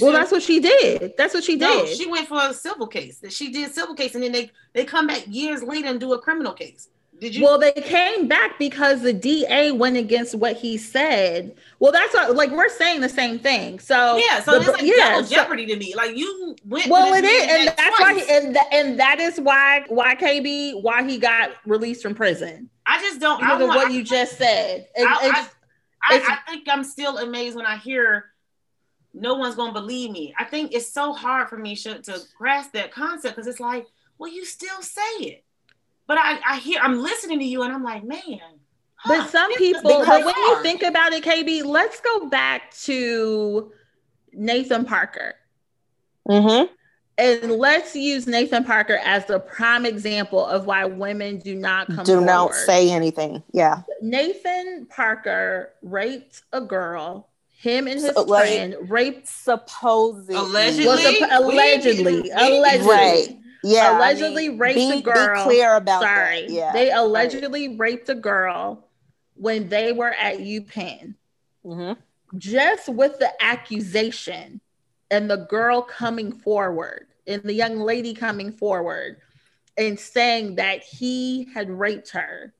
Speaker 3: Well, that's what she did. That's what she
Speaker 4: no,
Speaker 3: did.
Speaker 4: she went for a civil case. That she did civil case, and then they they come back years later and do a criminal case. Did you?
Speaker 3: Well, they came back because the DA went against what he said. Well, that's what, like we're saying the same thing. So
Speaker 4: yeah, so
Speaker 3: the-
Speaker 4: it's like
Speaker 3: yeah,
Speaker 4: double
Speaker 3: so-
Speaker 4: jeopardy to me. Like you went.
Speaker 3: well, it is, and that's why, he, and, th- and that is why why KB why he got released from prison
Speaker 4: I just don't. I,
Speaker 3: because of
Speaker 4: want,
Speaker 3: what you just said. It-
Speaker 4: I- I, I think I'm still amazed when I hear no one's gonna believe me. I think it's so hard for me to grasp that concept because it's like, well, you still say it, but I, I hear I'm listening to you and I'm like, man. huh,
Speaker 3: But some people, but when you think about it, KB, let's go back to Nathan Parker.
Speaker 5: Mm-hmm.
Speaker 3: And let's use Nathan Parker as the prime example of why women do not come
Speaker 5: Do not say anything. Yeah.
Speaker 3: Nathan Parker raped a girl. Him and his
Speaker 5: So, like-
Speaker 3: friend raped
Speaker 5: Supposedly.
Speaker 4: Allegedly?
Speaker 3: was a, allegedly, allegedly,
Speaker 5: Right. Yeah. I
Speaker 3: allegedly
Speaker 5: mean,
Speaker 3: raped
Speaker 5: be,
Speaker 3: a girl.
Speaker 5: Be clear about
Speaker 3: Sorry,
Speaker 5: that. Yeah.
Speaker 3: they allegedly raped a girl when they were at UPenn.
Speaker 5: hmm
Speaker 3: just with the accusation and the girl coming forward and the young lady coming forward and saying that he had raped her.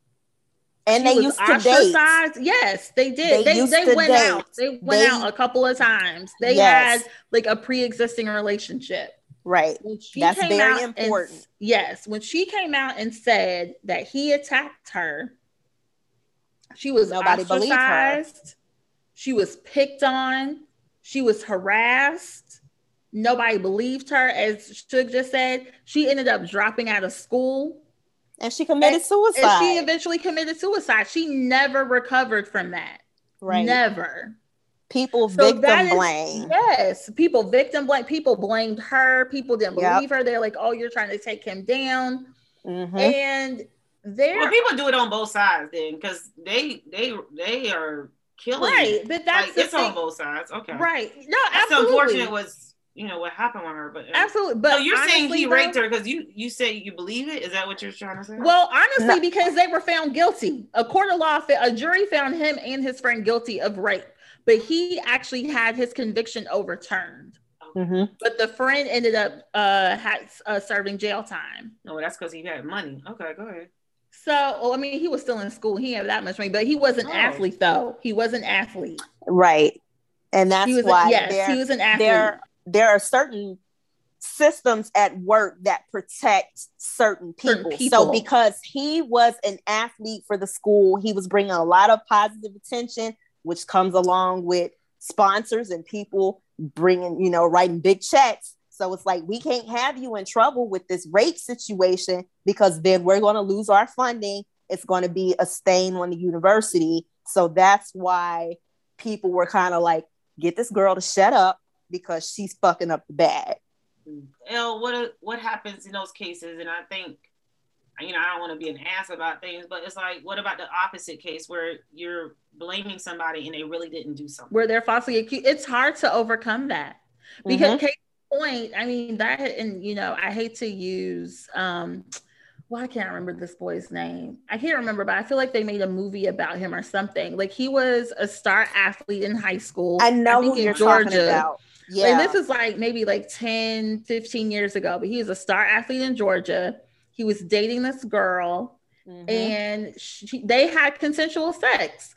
Speaker 5: And
Speaker 3: She
Speaker 5: they used to date.
Speaker 3: Yes, they did.
Speaker 5: They
Speaker 3: They they, went
Speaker 5: date.
Speaker 3: out. They went
Speaker 5: They-
Speaker 3: out a couple of times. They
Speaker 5: Yes.
Speaker 3: had like a pre-existing relationship.
Speaker 5: Right. That's very
Speaker 3: out and-
Speaker 5: important.
Speaker 3: yes, when she came out and said that he attacked her, she was
Speaker 5: Nobody believed her.
Speaker 3: She was picked on. She was harassed. Nobody believed her, as Shug just said. She ended up dropping out of school,
Speaker 5: And she committed
Speaker 3: and
Speaker 5: suicide.
Speaker 3: she eventually committed suicide. She never recovered from that.
Speaker 5: right.
Speaker 3: Never.
Speaker 5: People
Speaker 3: So
Speaker 5: victim
Speaker 3: that is-
Speaker 5: blame.
Speaker 3: Yes, people victim blame. People blamed her. People didn't
Speaker 5: Yep.
Speaker 3: believe her. They're like, "Oh, you're trying to take him down."
Speaker 5: Mhm.
Speaker 3: And there,
Speaker 4: Well, people do it on both sides then, because they they they are killing.
Speaker 3: right? But that's
Speaker 4: like
Speaker 3: the
Speaker 4: it's
Speaker 3: thing.
Speaker 4: on both sides. Okay,
Speaker 3: Right? No,
Speaker 4: That's
Speaker 3: absolutely.
Speaker 4: unfortunate. Was you know what happened with her, but uh,
Speaker 3: absolutely. But
Speaker 4: so you're saying he
Speaker 3: though-
Speaker 4: raped her because you you say you believe it? Is that what you're trying to say?
Speaker 3: Well, honestly,
Speaker 5: No.
Speaker 3: because they were found guilty. A court of law, a jury found him and his friend guilty of rape, but he actually had his conviction overturned.
Speaker 5: Mhm.
Speaker 3: But the friend ended up uh, had, uh serving jail time.
Speaker 4: no, that's because he had money. Okay, go ahead.
Speaker 3: So, well, I mean, he was still in school. He had that much money, but he was an
Speaker 4: Oh.
Speaker 3: athlete, though. He was an athlete.
Speaker 5: Right. And that's
Speaker 3: he was,
Speaker 5: why
Speaker 3: a, yes,
Speaker 5: there,
Speaker 3: he was an athlete.
Speaker 5: there, there are certain systems at work that protect certain people.
Speaker 3: Certain people.
Speaker 5: So because he was an athlete for the school, he was bringing a lot of positive attention, which comes along with sponsors and people bringing, you know, writing big checks. So it's like we can't have you in trouble with this rape situation because then we're going to lose our funding. It's going to be a stain on the university. So that's why people were kind of like, get this girl to shut up because she's fucking up the bag.
Speaker 4: L, what what happens in those cases? And I think, you know, I don't want to be an ass about things, but it's like, what about the opposite case where you're blaming somebody and they really didn't do something?
Speaker 3: where they're falsely accused. It's hard to overcome that because case point, I mean that, and you know, I hate to use um, well, I can't remember this boy's name. I can't remember, but I feel like they made a movie about him or something. Like he was a star athlete in high school.
Speaker 5: I know
Speaker 3: think
Speaker 5: who
Speaker 3: in
Speaker 5: you're talking
Speaker 3: Georgia.
Speaker 5: about.
Speaker 3: And
Speaker 5: Yeah.
Speaker 3: this is like maybe like 10, 15 years ago, but he was a star athlete in Georgia. He was dating this girl
Speaker 5: Mhm.
Speaker 3: and she, they had consensual sex.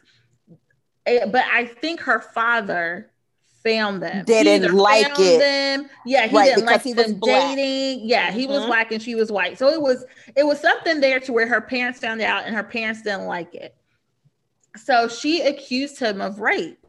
Speaker 3: Eh, But I think her father found them.
Speaker 5: Didn't like it.
Speaker 3: Them. Yeah, he
Speaker 5: Right,
Speaker 3: didn't like
Speaker 5: he was
Speaker 3: them
Speaker 5: black.
Speaker 3: dating. Yeah, he was
Speaker 5: Mhm.
Speaker 3: black and she was white. So it was it was something there to where her parents found out and her parents didn't like it. So she accused him of rape.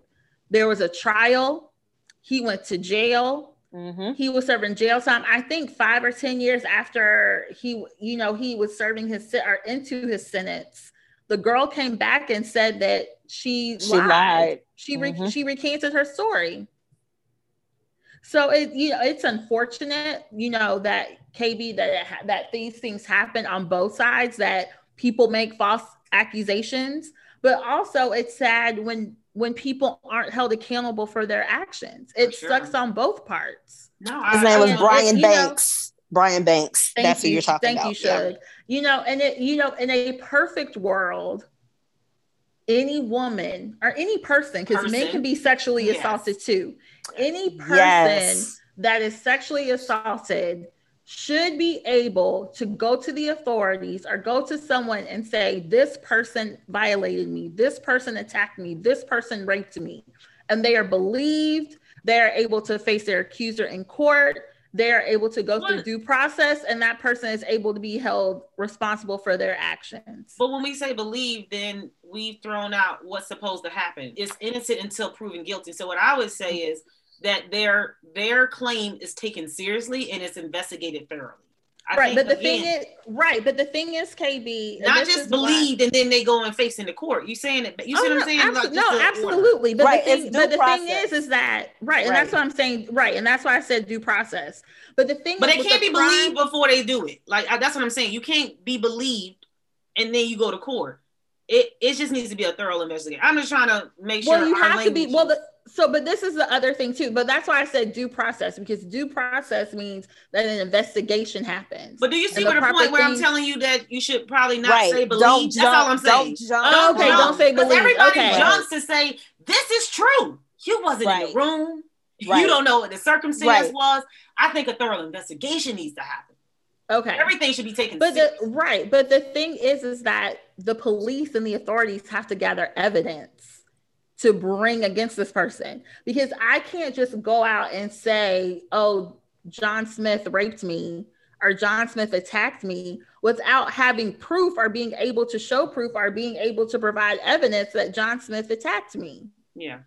Speaker 3: There was a trial. He went to jail
Speaker 5: Mhm.
Speaker 3: he was serving jail time i think five or ten years after he you know he was serving his or into his sentence the girl came back and said that she,
Speaker 5: She
Speaker 3: lied.
Speaker 5: lied.
Speaker 3: she re-
Speaker 5: Mhm.
Speaker 3: she recanted her story so it you know it's unfortunate you know that kb that it that these things happen on both sides that people make false accusations but also it's sad when when people aren't held accountable for their actions it
Speaker 4: sure.
Speaker 3: sucks on both parts
Speaker 4: No,
Speaker 5: His
Speaker 4: I,
Speaker 5: name was
Speaker 4: I,
Speaker 3: and-
Speaker 5: Brian
Speaker 3: you know-
Speaker 5: Banks. Brian Banks.
Speaker 3: Thank
Speaker 5: That's
Speaker 3: you.
Speaker 5: who you're talking
Speaker 3: Thank
Speaker 5: about.
Speaker 3: Thank you, Shug. You know, and it, you know, in a perfect world, any woman or any person, because men can be sexually
Speaker 4: Yes.
Speaker 3: assaulted too. Any person
Speaker 5: Yes.
Speaker 3: that is sexually assaulted should be able to go to the authorities or go to someone and say, This person violated me, this person attacked me, this person raped me. And they are believed, they're able to face their accuser in court, they're able to go through due process, and that person is able to be held responsible for their actions.
Speaker 4: But when we say believe, then we've thrown out what's supposed to happen. It's innocent until proven guilty. So what I would say is that their their claim is taken seriously and it's investigated thoroughly. I
Speaker 3: right, but the thing is, right, but the thing is, KB, and
Speaker 4: not just
Speaker 3: is why-
Speaker 4: believed and then they go and face in the court. You saying it? You see
Speaker 3: Oh,
Speaker 4: what I'm saying?
Speaker 3: abso-
Speaker 4: Like,
Speaker 3: no,
Speaker 4: the order.
Speaker 3: absolutely. But
Speaker 5: Right,
Speaker 3: the thing, but
Speaker 5: due
Speaker 3: the thing is, is that right, and that's what I'm saying. Right, and that's why I said due process. But the thing,
Speaker 4: But
Speaker 3: is
Speaker 4: they can't
Speaker 3: the
Speaker 4: be
Speaker 3: crime-
Speaker 4: believed before they do it. Like I, that's what I'm saying. You can't be believed and then you go to court. It it just needs to be a thorough investigation. I'm just trying to make sure.
Speaker 3: Well, you
Speaker 4: our
Speaker 3: have to be. Well, the, so, but this is the other thing too. But that's why I said due process because due process means that an investigation happens.
Speaker 4: But do you see what
Speaker 3: the
Speaker 4: the point
Speaker 3: proper
Speaker 4: where I'm telling you that you should probably not
Speaker 5: right.
Speaker 4: say believe?
Speaker 5: Don't
Speaker 4: That's
Speaker 5: jump,
Speaker 4: all I'm saying.
Speaker 5: Don't jump.
Speaker 3: Oh, okay,
Speaker 5: jump.
Speaker 3: don't say
Speaker 4: Because
Speaker 3: believe.
Speaker 4: everybody
Speaker 3: Okay.
Speaker 4: jumps to say this is true. You wasn't in the room.
Speaker 5: Right.
Speaker 4: You don't know what the circumstance
Speaker 5: Right.
Speaker 4: was. I think a thorough investigation needs to happen.
Speaker 3: okay,
Speaker 4: Everything should be taken
Speaker 3: but the, right, but the thing is, is that the police and the authorities have to gather evidence to bring against this person because I can't just go out and say, "Oh, John Smith raped me." Or John Smith attacked me without having proof or being able to show proof or being able to provide evidence that John Smith attacked me.
Speaker 4: yeah.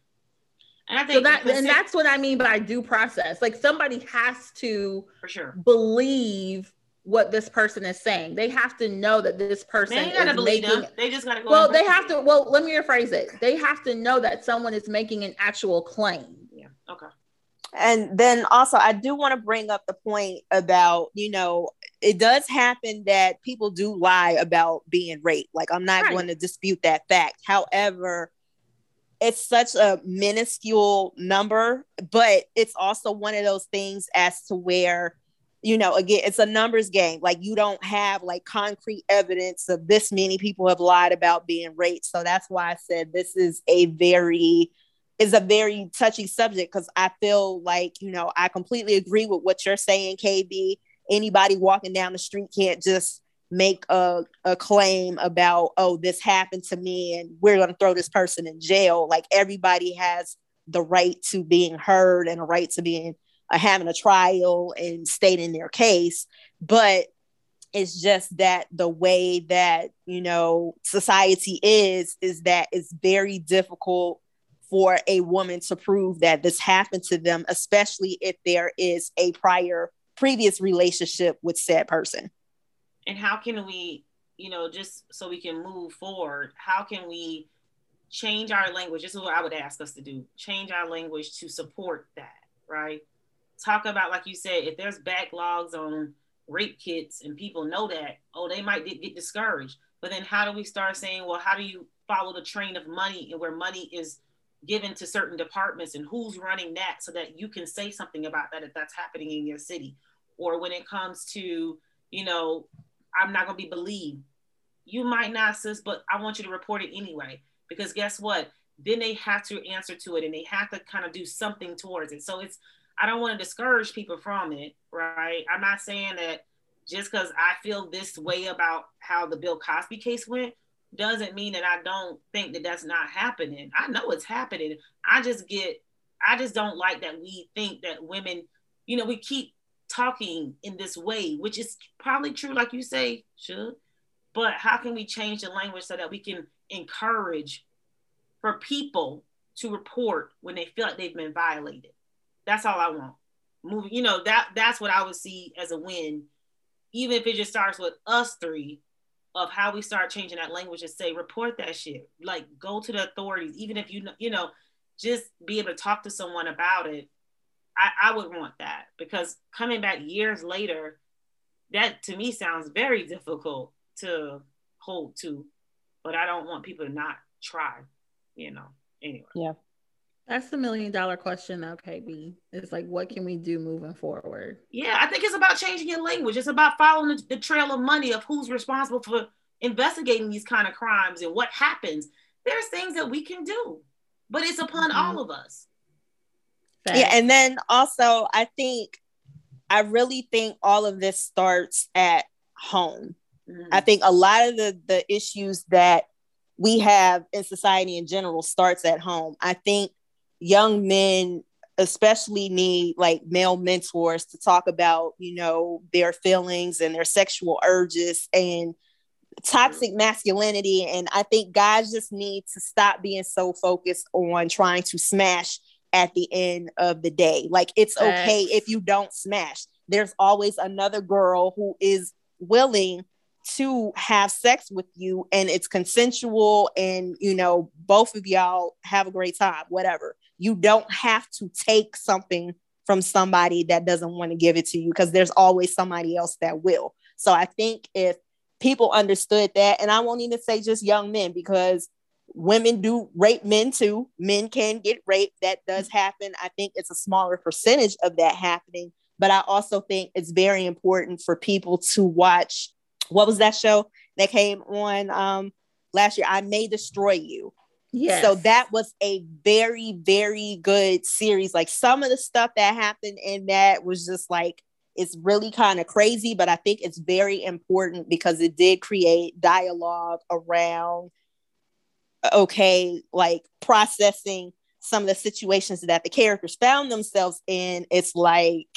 Speaker 4: And I think
Speaker 3: So that and that's what I mean by due process. Like somebody has to
Speaker 4: for sure.
Speaker 3: believe what this person is saying. They have to know that this person
Speaker 4: They ain't gotta
Speaker 3: is
Speaker 4: believe
Speaker 3: making
Speaker 4: them. They just gotta go.
Speaker 3: well, they have to well, let me rephrase it. They have to know that someone is making an actual claim.
Speaker 4: Yeah. Okay.
Speaker 5: And then also, I do want to bring up the point about, you know, it does happen that people do lie about being raped. Like, I'm not
Speaker 3: Right.
Speaker 5: going to dispute that fact. However, it's such a minuscule number, but it's also one of those things as to where, you know, again, it's a numbers game. Like, you don't have like concrete evidence of this many people have lied about being raped. So that's why I said this is a very, is a very touchy subject because I feel like, you know, I completely agree with what you're saying, KB. Anybody walking down the street can't just make a, a claim about, oh, this happened to me and we're going to throw this person in jail. Like everybody has the right to being heard and a right to being uh, having a trial and stating their case. But it's just that the way that, you know, society is, is that it's very difficult for a woman to prove that this happened to them, especially if there is a prior previous relationship with said person.
Speaker 4: and how can we you know just so we can move forward how can we change our language this is what i would ask us to do change our language to support that right talk about like you said if there's backlogs on rape kits and people know that oh they might get, discouraged. But then how do we start saying well how do you follow the train of money and where money is given to certain departments and who's running that so that you can say something about that if that's happening in your city? Or when it comes to you know i'm not going to be believed. You might not sis but i want you to report it anyway. Because guess what? Then they have to answer to it and they have to kind of do something towards it. So it's i don't want to discourage people from it right? I'm not saying that just because i feel this way about how the bill cosby case went doesn't mean that i don't think that that's not happening. I know it's happening. I just get i just don't like that we think that women you know we keep talking in this way which is probably true like you say should but how can we change the language so that we can encourage for people to report when they feel like they've been violated that's all i want. Moving you know that that's what i would see as a win. Even if it just starts with us three of how we start changing that language and say report that shit. Like go to the authorities. Even if you know you know just be able to talk to someone about it. I, I would want that because coming back years later that to me sounds very difficult to hold to. But i don't want people to not try you know anyway
Speaker 3: That's the million dollar question though, KB. It's like what can we do moving forward?
Speaker 4: yeah i think it's about changing your language it's about following the, the trail of money of who's responsible for investigating these kind of crimes and what happens there's things that we can do but it's upon
Speaker 3: Mhm.
Speaker 4: all of us
Speaker 5: Yeah, and then also I think I really think all of this starts at home.
Speaker 4: Mhm.
Speaker 5: I think a lot of the the issues that we have in society in general starts at home. I think young men especially need like male mentors to talk about, you know, their feelings and their sexual urges and toxic masculinity and I think guys just need to stop being so focused on trying to smash at the end of the day. Like it's okay if you don't smash. There's always another girl who is willing to have sex with you and it's consensual and you know both of y'all have a great time whatever you don't have to take something from somebody that doesn't want to give it to you because there's always somebody else that will. So i think if people understood that and i won't even say just young men because women do rape men too. Men can get raped. That does happen. I think it's a smaller percentage of that happening. But i also think it's very important for people to watch what was that show that came on um last year? I may destroy you
Speaker 3: Yes.
Speaker 5: so that was a very very good series like some of the stuff that happened in that was just like it's really kind of crazy but i think it's very important because it did create dialogue around uh, okay like processing some of the situations that the characters found themselves in it's like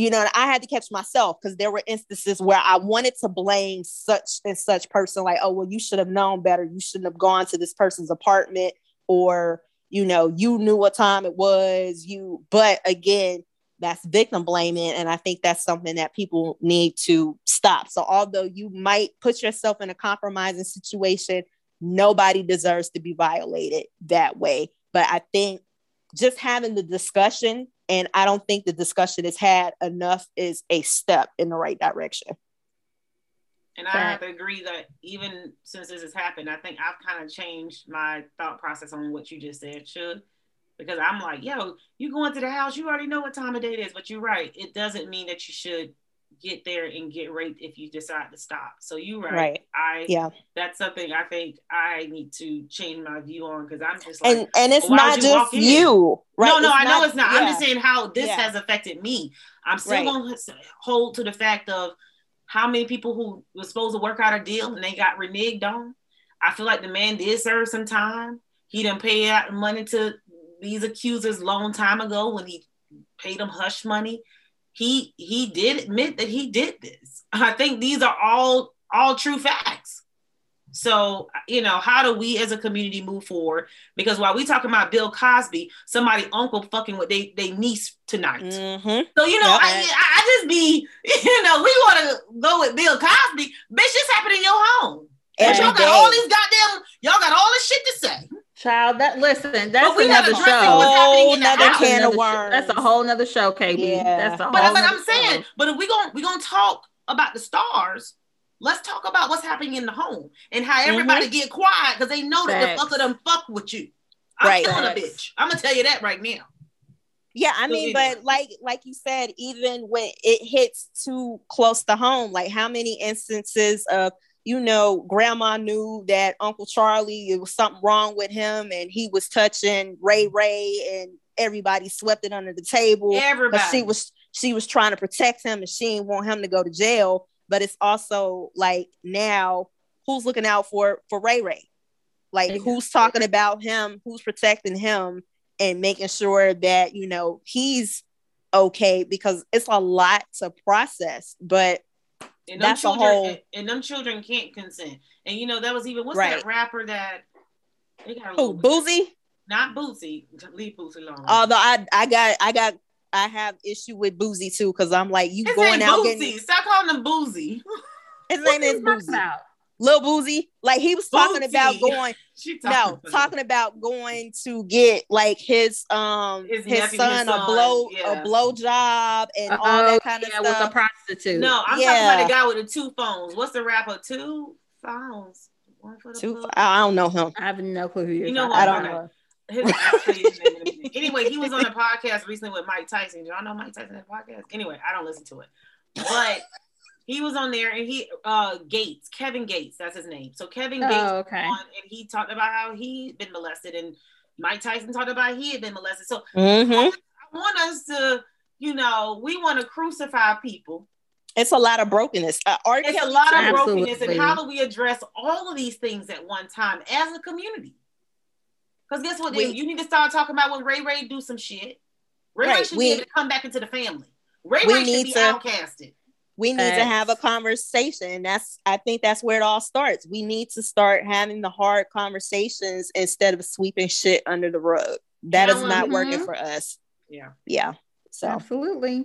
Speaker 5: you know, and I had to catch myself because there were instances where I wanted to blame such and such person, like, oh, well, you should have known better. You shouldn't have gone to this person's apartment, or, you know, you knew what time it was. You, but again, that's victim blaming. And I think that's something that people need to stop. So, although you might put yourself in a compromising situation, nobody deserves to be violated that way. But I think just having the discussion and I don't think the discussion is had enough is a step in the right direction.
Speaker 4: And I have to agree that even since this has happened, I think I've kind of changed my thought process on what you just said, should. Because I'm like, yo, you going to the house, you already know what time of day it is. But you're right. It doesn't mean that you should get there and get raped if you decide to stop. So you're right.
Speaker 5: Right.
Speaker 4: I
Speaker 5: Yeah.
Speaker 4: that's something I think I need to change my view on because I'm just like
Speaker 5: And and it's not
Speaker 4: you
Speaker 5: just you, right?
Speaker 4: no, no,
Speaker 5: It's
Speaker 4: I know it's not. I'm just saying how this
Speaker 5: Yeah.
Speaker 4: has affected me. I'm still
Speaker 5: Right.
Speaker 4: going to hold to the fact of how many people who were supposed to work out a deal and they got reneged on. I feel like the man did serve some time. He didn't pay out money to these accusers long time ago when he paid them hush money. He he did admit that he did this. I think these are all all true facts. So, you know, how do we as a community move forward? Because while we talking about Bill Cosby, somebody uncle fucking with they, they niece tonight.
Speaker 5: Mhm.
Speaker 4: So, you know,
Speaker 5: Yep.
Speaker 4: I I just be, you know, we want to go with Bill Cosby. Bitch, this happened in your home. But y'all got all these goddamn, y'all got all this shit to say.
Speaker 3: Child, that listen, that's
Speaker 4: we gotta
Speaker 3: another show.
Speaker 4: What's happening oh, in the
Speaker 5: Another
Speaker 4: house?
Speaker 5: can of worms.
Speaker 3: That's a whole nother show, KB.
Speaker 5: Yeah.
Speaker 3: That's a whole
Speaker 4: But, but
Speaker 3: nother
Speaker 4: I'm saying,
Speaker 3: show.
Speaker 4: but if we gonna we gonna talk about the stars, let's talk about what's happening in the home and how everybody get quiet because they know that
Speaker 3: Facts.
Speaker 4: the fucker them fuck with you. I'm
Speaker 5: Right.
Speaker 4: killing a bitch. I'm gonna tell you that right now.
Speaker 5: Yeah, I
Speaker 4: So
Speaker 5: mean, but like like you said, even when it hits too close to home, like how many instances of you know, grandma knew that Uncle Charlie it was something wrong with him, and he was touching Ray Ray, and everybody swept it under the table.
Speaker 4: Everybody.
Speaker 5: But she was she was trying to protect him, and she didn't want him to go to jail. But it's also like now, who's looking out for for Ray Ray? Like who's talking about him? Who's protecting him? and making sure that you know he's okay because it's a lot to process but
Speaker 4: and them
Speaker 5: that's a
Speaker 4: children
Speaker 5: whole-
Speaker 4: and, and them children can't consent. And you know, that was even what's
Speaker 5: Right.
Speaker 4: that rapper that
Speaker 5: oh boosie
Speaker 4: not Boosie. Leave Bootsy alone.
Speaker 5: although i i got i got i have issue with boosie too because i'm like you
Speaker 4: his
Speaker 5: going out
Speaker 4: Bootsy.
Speaker 5: getting
Speaker 4: Stop calling him Boozy.
Speaker 5: his name is boosie
Speaker 3: about?
Speaker 5: Lil Boosie, like he was talking
Speaker 4: Boosie.
Speaker 5: about going,
Speaker 4: She
Speaker 5: no,
Speaker 4: about-
Speaker 5: talking about going to get like his um
Speaker 4: His
Speaker 5: his, son,
Speaker 4: his
Speaker 5: a blow
Speaker 4: yeah.
Speaker 5: a blow job and all
Speaker 3: Oh,
Speaker 5: that kind of
Speaker 3: yeah, with
Speaker 5: a
Speaker 3: prostitute.
Speaker 4: No, I'm talking about the guy with the two phones. What's the rapper? Two phones. One for the
Speaker 5: Two,
Speaker 4: plug.
Speaker 5: I don't know him.
Speaker 3: I have no clue who you're
Speaker 4: You know
Speaker 3: talking
Speaker 4: who
Speaker 5: I don't
Speaker 3: about.
Speaker 5: know.
Speaker 4: His, I'll tell you his name in a minute. anyway, he was on a podcast recently with Mike Tyson. Do y'all know Mike Tyson has a podcast? Anyway, I don't listen to it, but he was on there and he uh Gates, Kevin Gates, that's his name. So Kevin Gates
Speaker 3: Oh,
Speaker 4: was
Speaker 3: okay.
Speaker 4: on and he talked about how he'd been molested and Mike Tyson talked about he had been molested. So
Speaker 5: Mhm.
Speaker 4: I want us to you know, we want to crucify people.
Speaker 5: It's a lot of brokenness. Uh, R.
Speaker 4: It's a lot of
Speaker 5: too.
Speaker 3: Absolutely.
Speaker 4: brokenness, and how do we address all of these things at one time as a community? Because guess what?
Speaker 5: We-
Speaker 4: you need to start talking about when Ray Ray do some shit. Ray Ray should
Speaker 5: we-
Speaker 4: be able to come back into the family. Ray Ray should
Speaker 5: need
Speaker 4: be
Speaker 5: to-
Speaker 4: outcasted.
Speaker 5: We need to have a conversation that's i think that's where it all starts we need to start having the hard conversations instead of sweeping shit under the rug that is not
Speaker 3: Mhm.
Speaker 5: working for us
Speaker 4: Yeah.
Speaker 5: yeah so
Speaker 3: Absolutely.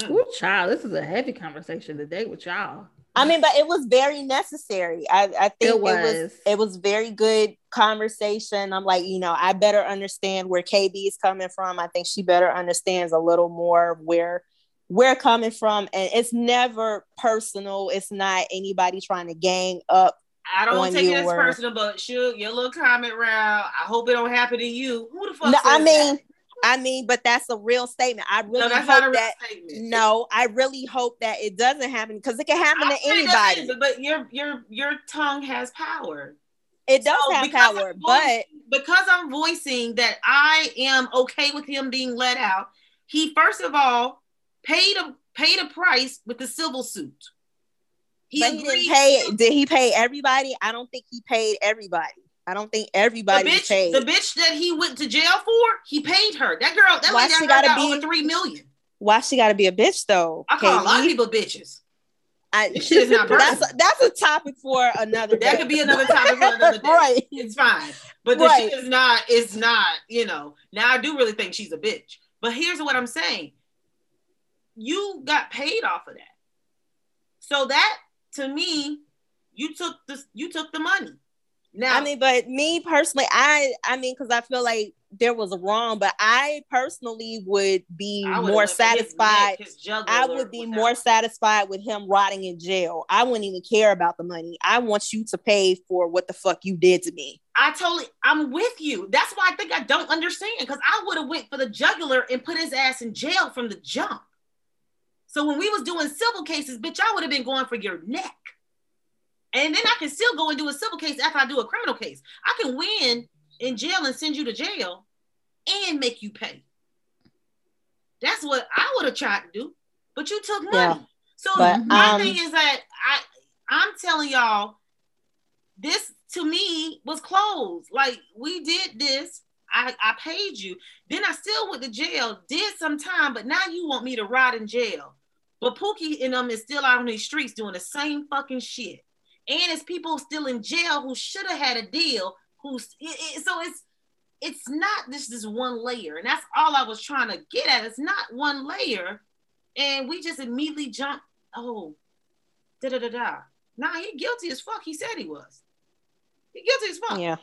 Speaker 4: Mm.
Speaker 3: Ooh, child, this is a heavy conversation today with y'all.
Speaker 5: i mean but it was very necessary i, I think it
Speaker 3: It
Speaker 5: was.
Speaker 3: was.
Speaker 5: it was very good conversation i'm like you know i better understand where kb is coming from i think she better understands a little more where we're coming from and it's never personal it's not anybody trying to gang up
Speaker 4: I don't
Speaker 5: on
Speaker 4: take it as personal, but shoot, your little comment round. I hope it don't happen to you. Who the fuck?
Speaker 5: No, I mean,
Speaker 4: that?
Speaker 5: I mean, but that's a real statement. I really
Speaker 4: no, that's not a
Speaker 5: hope
Speaker 4: real
Speaker 5: that.
Speaker 4: statement.
Speaker 5: No, I really hope that it doesn't happen because it can happen
Speaker 4: I'm
Speaker 5: to anybody.
Speaker 4: is, but your your your tongue has power.
Speaker 5: It does
Speaker 4: So
Speaker 5: have power,
Speaker 4: I'm
Speaker 5: but
Speaker 4: because I'm voicing that I am okay with him being let out, he first of all paid a paid a price with the civil suit. He
Speaker 5: but he didn't pay. Did he pay everybody? I don't think he paid everybody. I don't think
Speaker 4: the
Speaker 5: everybody
Speaker 4: bitch,
Speaker 5: paid.
Speaker 4: the bitch that he went to jail for, he paid her. That girl, that
Speaker 5: Why she gotta
Speaker 4: got
Speaker 5: be-
Speaker 4: over three million.
Speaker 5: Why she got to be a bitch though?
Speaker 4: I call a lot of people bitches.
Speaker 5: I-
Speaker 4: This shit is not
Speaker 5: that's
Speaker 4: personal.
Speaker 5: that's a topic for another.
Speaker 4: That could be another topic for another day.
Speaker 5: right.
Speaker 4: It's fine. But the
Speaker 5: Right.
Speaker 4: shit is not, it's not, you know. Now I do really think she's a bitch. But here's what I'm saying. You got paid off of that. So that to me, you took this you took the money. Now
Speaker 5: I mean, but me personally, I I mean, because I feel like there was a wrong, but I personally would be more
Speaker 4: for his neck,
Speaker 5: satisfied.
Speaker 4: his
Speaker 5: I would be more satisfied with him rotting in jail. I wouldn't even care about the money. I want you to pay for what the fuck you did to me.
Speaker 4: I totally I'm with you. That's why I think I don't understand because I would have went for the jugular and put his ass in jail from the jump. So when we was doing civil cases, bitch, I would have been going for your neck. And then I can still go and do a civil case after I do a criminal case. I can win in jail and send you to jail and make you pay. That's what I would have tried to do. But you took money.
Speaker 5: Yeah.
Speaker 4: So
Speaker 5: But,
Speaker 4: my
Speaker 5: um,
Speaker 4: thing is that I I'm telling y'all, this to me was closed. Like we did this. I, I paid you. Then I still went to jail, did some time, but now you want me to rot in jail. But Pookie and them is still out on these streets doing the same fucking shit. And it's people still in jail who should have had a deal. Who's it, it- so it's it's not this this one layer, and that's all I was trying to get at. It's not one layer, and we just immediately jump. Oh, da da da da. Nah, he guilty as fuck. He said he was. He guilty as fuck.
Speaker 5: Yeah.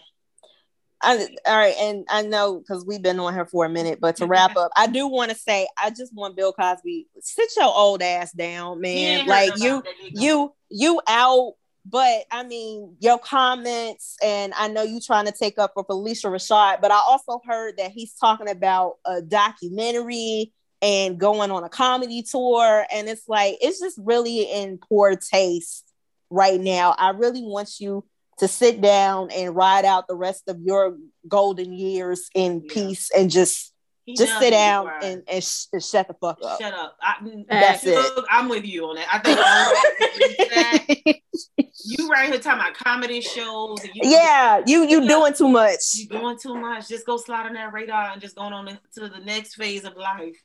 Speaker 5: I, all right, and I know because we've been on here for a minute, but to wrap up, I do want to say I just want Bill Cosby sit your old ass down, man. Like you, you, you out. But I mean, your comments, and I know you trying to take up for Phylicia Rashad, but I also heard that he's talking about a documentary and going on a comedy tour, and it's like it's just really in poor taste right now. I really want you to sit down and ride out the rest of your golden years in
Speaker 4: Yeah.
Speaker 5: peace and just
Speaker 4: He
Speaker 5: just sit down and, and, sh- and shut the fuck up.
Speaker 4: Shut up. I, mm,
Speaker 5: That's
Speaker 4: Look, I'm with you on that. I think all that, you right here talking about comedy shows. And you,
Speaker 5: yeah, you you
Speaker 4: Yeah.
Speaker 5: doing too much.
Speaker 4: you doing too much. Just go slide on that radar and just going on to the next phase of life.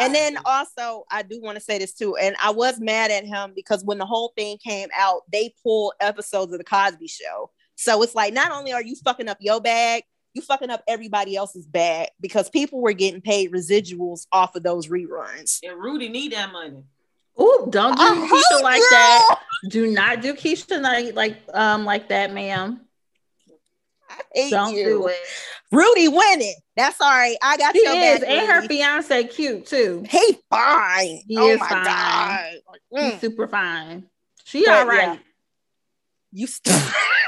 Speaker 5: And then also, I do want to say this too, and I was mad at him because when the whole thing came out, they pulled episodes of the Cosby Show. So it's like, not only are you fucking up your bag, you fucking up everybody else's bag because people were getting paid residuals off of those reruns.
Speaker 4: and Rudy need that money.
Speaker 3: Ooh, don't do
Speaker 5: I Keshia
Speaker 3: like
Speaker 5: you.
Speaker 3: that. Do not do Keshia like like um like that, ma'am.
Speaker 5: Hate
Speaker 3: Don't
Speaker 5: you.
Speaker 3: do it.
Speaker 5: Rudy winning. That's all right. I got your
Speaker 3: is,
Speaker 5: back.
Speaker 3: and her fiance cute too.
Speaker 5: He fine.
Speaker 3: He
Speaker 5: oh
Speaker 3: is
Speaker 5: my
Speaker 3: fine.
Speaker 5: god.
Speaker 3: He's
Speaker 5: Mm.
Speaker 3: super fine. She
Speaker 5: But,
Speaker 3: all right.
Speaker 5: yeah. You stupid.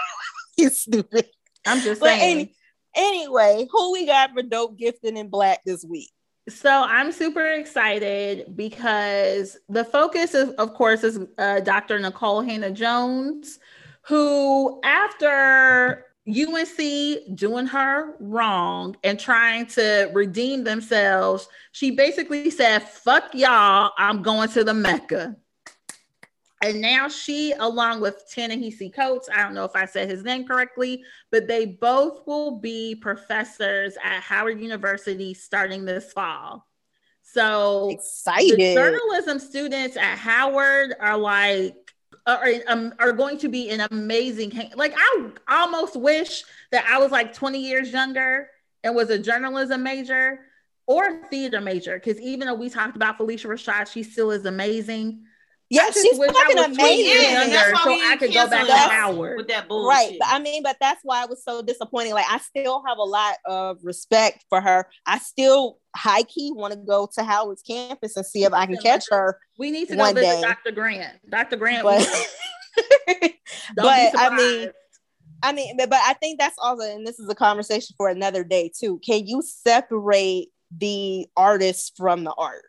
Speaker 5: you stupid.
Speaker 3: I'm just
Speaker 5: But
Speaker 3: saying.
Speaker 5: any, anyway, who we got for dope gifting in black this week?
Speaker 3: So I'm super excited because the focus is, of course, is uh, Dr. Nikole Hannah-Jones, who, after UNC doing her wrong and trying to redeem themselves, she basically said, Fuck y'all, I'm going to the Mecca. And now she, along with Ta-Nehisi Coates, I don't know if I said his name correctly, but they both will be professors at Howard University starting this fall. So
Speaker 5: Excited.
Speaker 3: the journalism students at Howard are like are, um, are going to be an amazing like I almost wish that I was like 20 years younger and was a journalism major or theater major because even though we talked about Phylicia Rashad, she still is amazing.
Speaker 5: Yeah, she's fucking
Speaker 3: was 20 years
Speaker 5: amazing.
Speaker 4: Yeah, and that's why
Speaker 3: so
Speaker 4: we
Speaker 3: I could go back to
Speaker 4: cancel
Speaker 3: Howard.
Speaker 4: with that bullshit.
Speaker 5: Right. But I mean, but that's why it was so disappointing. Like, I still have a lot of respect for her. I still high key want to go to Howard's campus and see if I can catch her.
Speaker 3: We need to
Speaker 5: One
Speaker 3: go visit
Speaker 5: day.
Speaker 3: Dr. Grant. Dr. Grant,
Speaker 5: But, but I mean, I mean, but, but I think that's also, and this is a conversation for another day too. Can you separate the artist from the art?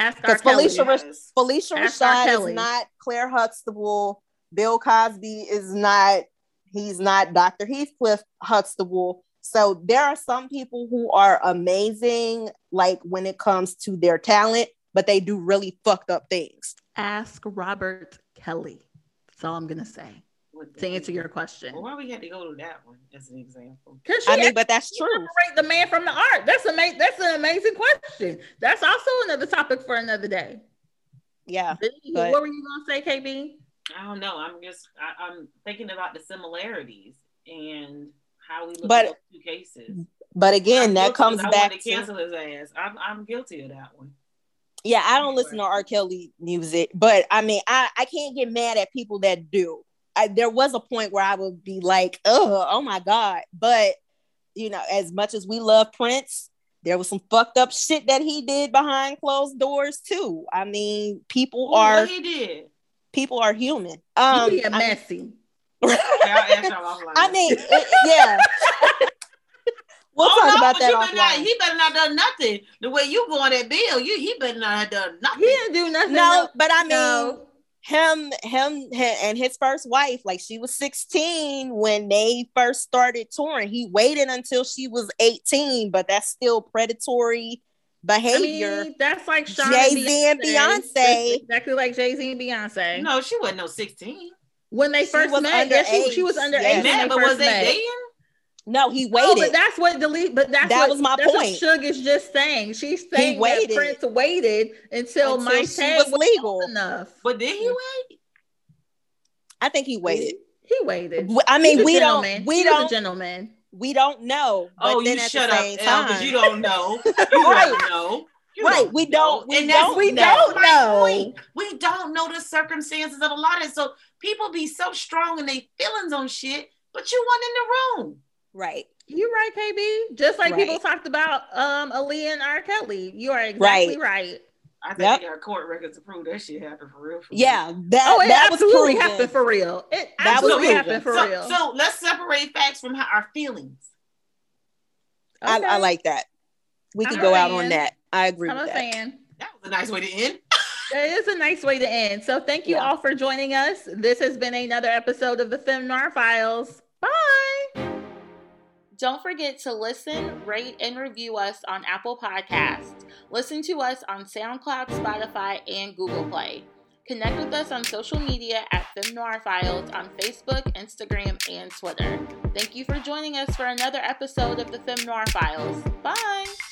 Speaker 3: Ask R.
Speaker 5: because Phylicia Rash- Phylicia
Speaker 3: Ask
Speaker 5: Rashad is not Claire Huxtable. Bill Cosby is not. He's not Dr. Heathcliff Huxtable. So there are some people who are amazing, like when it comes to their talent, but they do really fucked up things.
Speaker 3: ask Robert Kelly. That's all I'm gonna say
Speaker 4: With
Speaker 3: to
Speaker 4: the-
Speaker 3: answer your question.
Speaker 4: Well, why we had to go to that one as an example?
Speaker 3: Because
Speaker 5: I mean, but that's true.
Speaker 3: separate the man from the art. That's amazing. That's an amazing question. That's also another topic for another day.
Speaker 5: Yeah.
Speaker 3: what
Speaker 5: but-
Speaker 3: were you gonna say, KB?
Speaker 4: I don't know. I'm just I, I'm thinking about the similarities and how we look
Speaker 5: But-
Speaker 4: at those two cases.
Speaker 5: But again,
Speaker 4: I'm
Speaker 5: that
Speaker 4: guilty
Speaker 5: comes
Speaker 4: I
Speaker 5: back
Speaker 4: to
Speaker 5: to
Speaker 4: cancel his ass. I'm I'm guilty of that one.
Speaker 5: yeah. I don't listen to R. Kelly music, but I mean, I I can't get mad at people that do. I, there was a point where I would be like, oh, oh my god. But you know, as much as we love Prince, there was some fucked up shit that he did behind closed doors too. I mean, people
Speaker 4: Ooh,
Speaker 5: are
Speaker 4: what he did.
Speaker 5: people are human.
Speaker 3: You
Speaker 5: Um,
Speaker 3: being
Speaker 5: I,
Speaker 3: messy.
Speaker 4: I'll ask y'all offline.
Speaker 5: I mean, it- yeah. we'll
Speaker 4: Oh,
Speaker 5: talk
Speaker 4: no,
Speaker 5: about that
Speaker 4: you better not, he better not done nothing. The way you going that bill, you he better not have done nothing.
Speaker 3: He didn't do nothing.
Speaker 5: No, but I mean,
Speaker 3: no.
Speaker 5: Him him hi- and his first wife like she was 16 when they first started touring he waited until she was 18 but that's still predatory
Speaker 3: I
Speaker 5: behavior
Speaker 3: mean, that's like Sean
Speaker 5: Jay-Z and Beyonce.
Speaker 3: That's exactly like Jay Z and Beyonce.
Speaker 4: No, she wasn't no 16.
Speaker 3: When they
Speaker 5: She
Speaker 3: first met, yeah, she, she was underage
Speaker 5: Yeah.
Speaker 3: when they
Speaker 4: but
Speaker 3: first
Speaker 4: was they
Speaker 3: met.
Speaker 4: dating?
Speaker 5: No he oh,
Speaker 3: No,
Speaker 5: waited
Speaker 3: but that's what delete. But that's
Speaker 5: That
Speaker 3: what,
Speaker 5: was my
Speaker 3: that's
Speaker 5: point.
Speaker 3: What Shug is just saying. She's saying that
Speaker 5: waited.
Speaker 3: Prince waited until,
Speaker 5: Until
Speaker 3: my
Speaker 5: she
Speaker 3: tag
Speaker 5: was
Speaker 3: was
Speaker 5: legal.
Speaker 3: enough.
Speaker 4: But did he wait?
Speaker 5: i think he waited
Speaker 3: He waited.
Speaker 5: I mean
Speaker 3: He's a
Speaker 5: we don't
Speaker 3: gentleman.
Speaker 5: we
Speaker 3: He
Speaker 5: don't
Speaker 3: gentleman.
Speaker 5: we don't know but
Speaker 4: oh,
Speaker 5: then
Speaker 4: you
Speaker 5: at
Speaker 4: shut
Speaker 5: the
Speaker 4: up,
Speaker 5: same
Speaker 4: Elle,
Speaker 5: time
Speaker 4: because you don't know. You
Speaker 5: Right.
Speaker 4: don't know. You
Speaker 5: Right, we don't- we
Speaker 4: And
Speaker 5: don't
Speaker 3: We don't
Speaker 4: my
Speaker 3: know.
Speaker 4: point. We don't know the circumstances of a lot of it. So people be so strong in their feelings on shit, but you weren't in the room.
Speaker 5: Right
Speaker 3: You're right, KB. Just like
Speaker 5: Right.
Speaker 3: people talked about um Aaliyah and R. Kelly. You are exactly right.
Speaker 4: I think
Speaker 5: Yep.
Speaker 4: they got court records to prove that shit happened for real. For
Speaker 5: yeah that
Speaker 3: Oh, it
Speaker 5: that was
Speaker 3: absolutely
Speaker 5: proven.
Speaker 3: happened for real. It
Speaker 5: That was
Speaker 3: absolutely
Speaker 5: proven.
Speaker 3: happened for
Speaker 4: so,
Speaker 3: real.
Speaker 4: so let's separate facts from how, our feelings.
Speaker 5: I, I like that. We
Speaker 3: I'm
Speaker 5: could
Speaker 3: a
Speaker 5: go out on that. I agree
Speaker 3: I'm
Speaker 5: with
Speaker 3: a
Speaker 5: that.
Speaker 3: fan.
Speaker 4: That was a nice way to end.
Speaker 3: That is a nice way to end. So thank you
Speaker 5: Yeah.
Speaker 3: all for joining us. This has been another episode of the Fem Noir Files. Bye. Don't forget to listen, rate, and review us on Apple Podcasts. Listen to us on SoundCloud, Spotify, and Google Play. Connect with us on social media at Fem Noir Files on Facebook, Instagram, and Twitter. Thank you for joining us for another episode of the Fem Noir Files. Bye.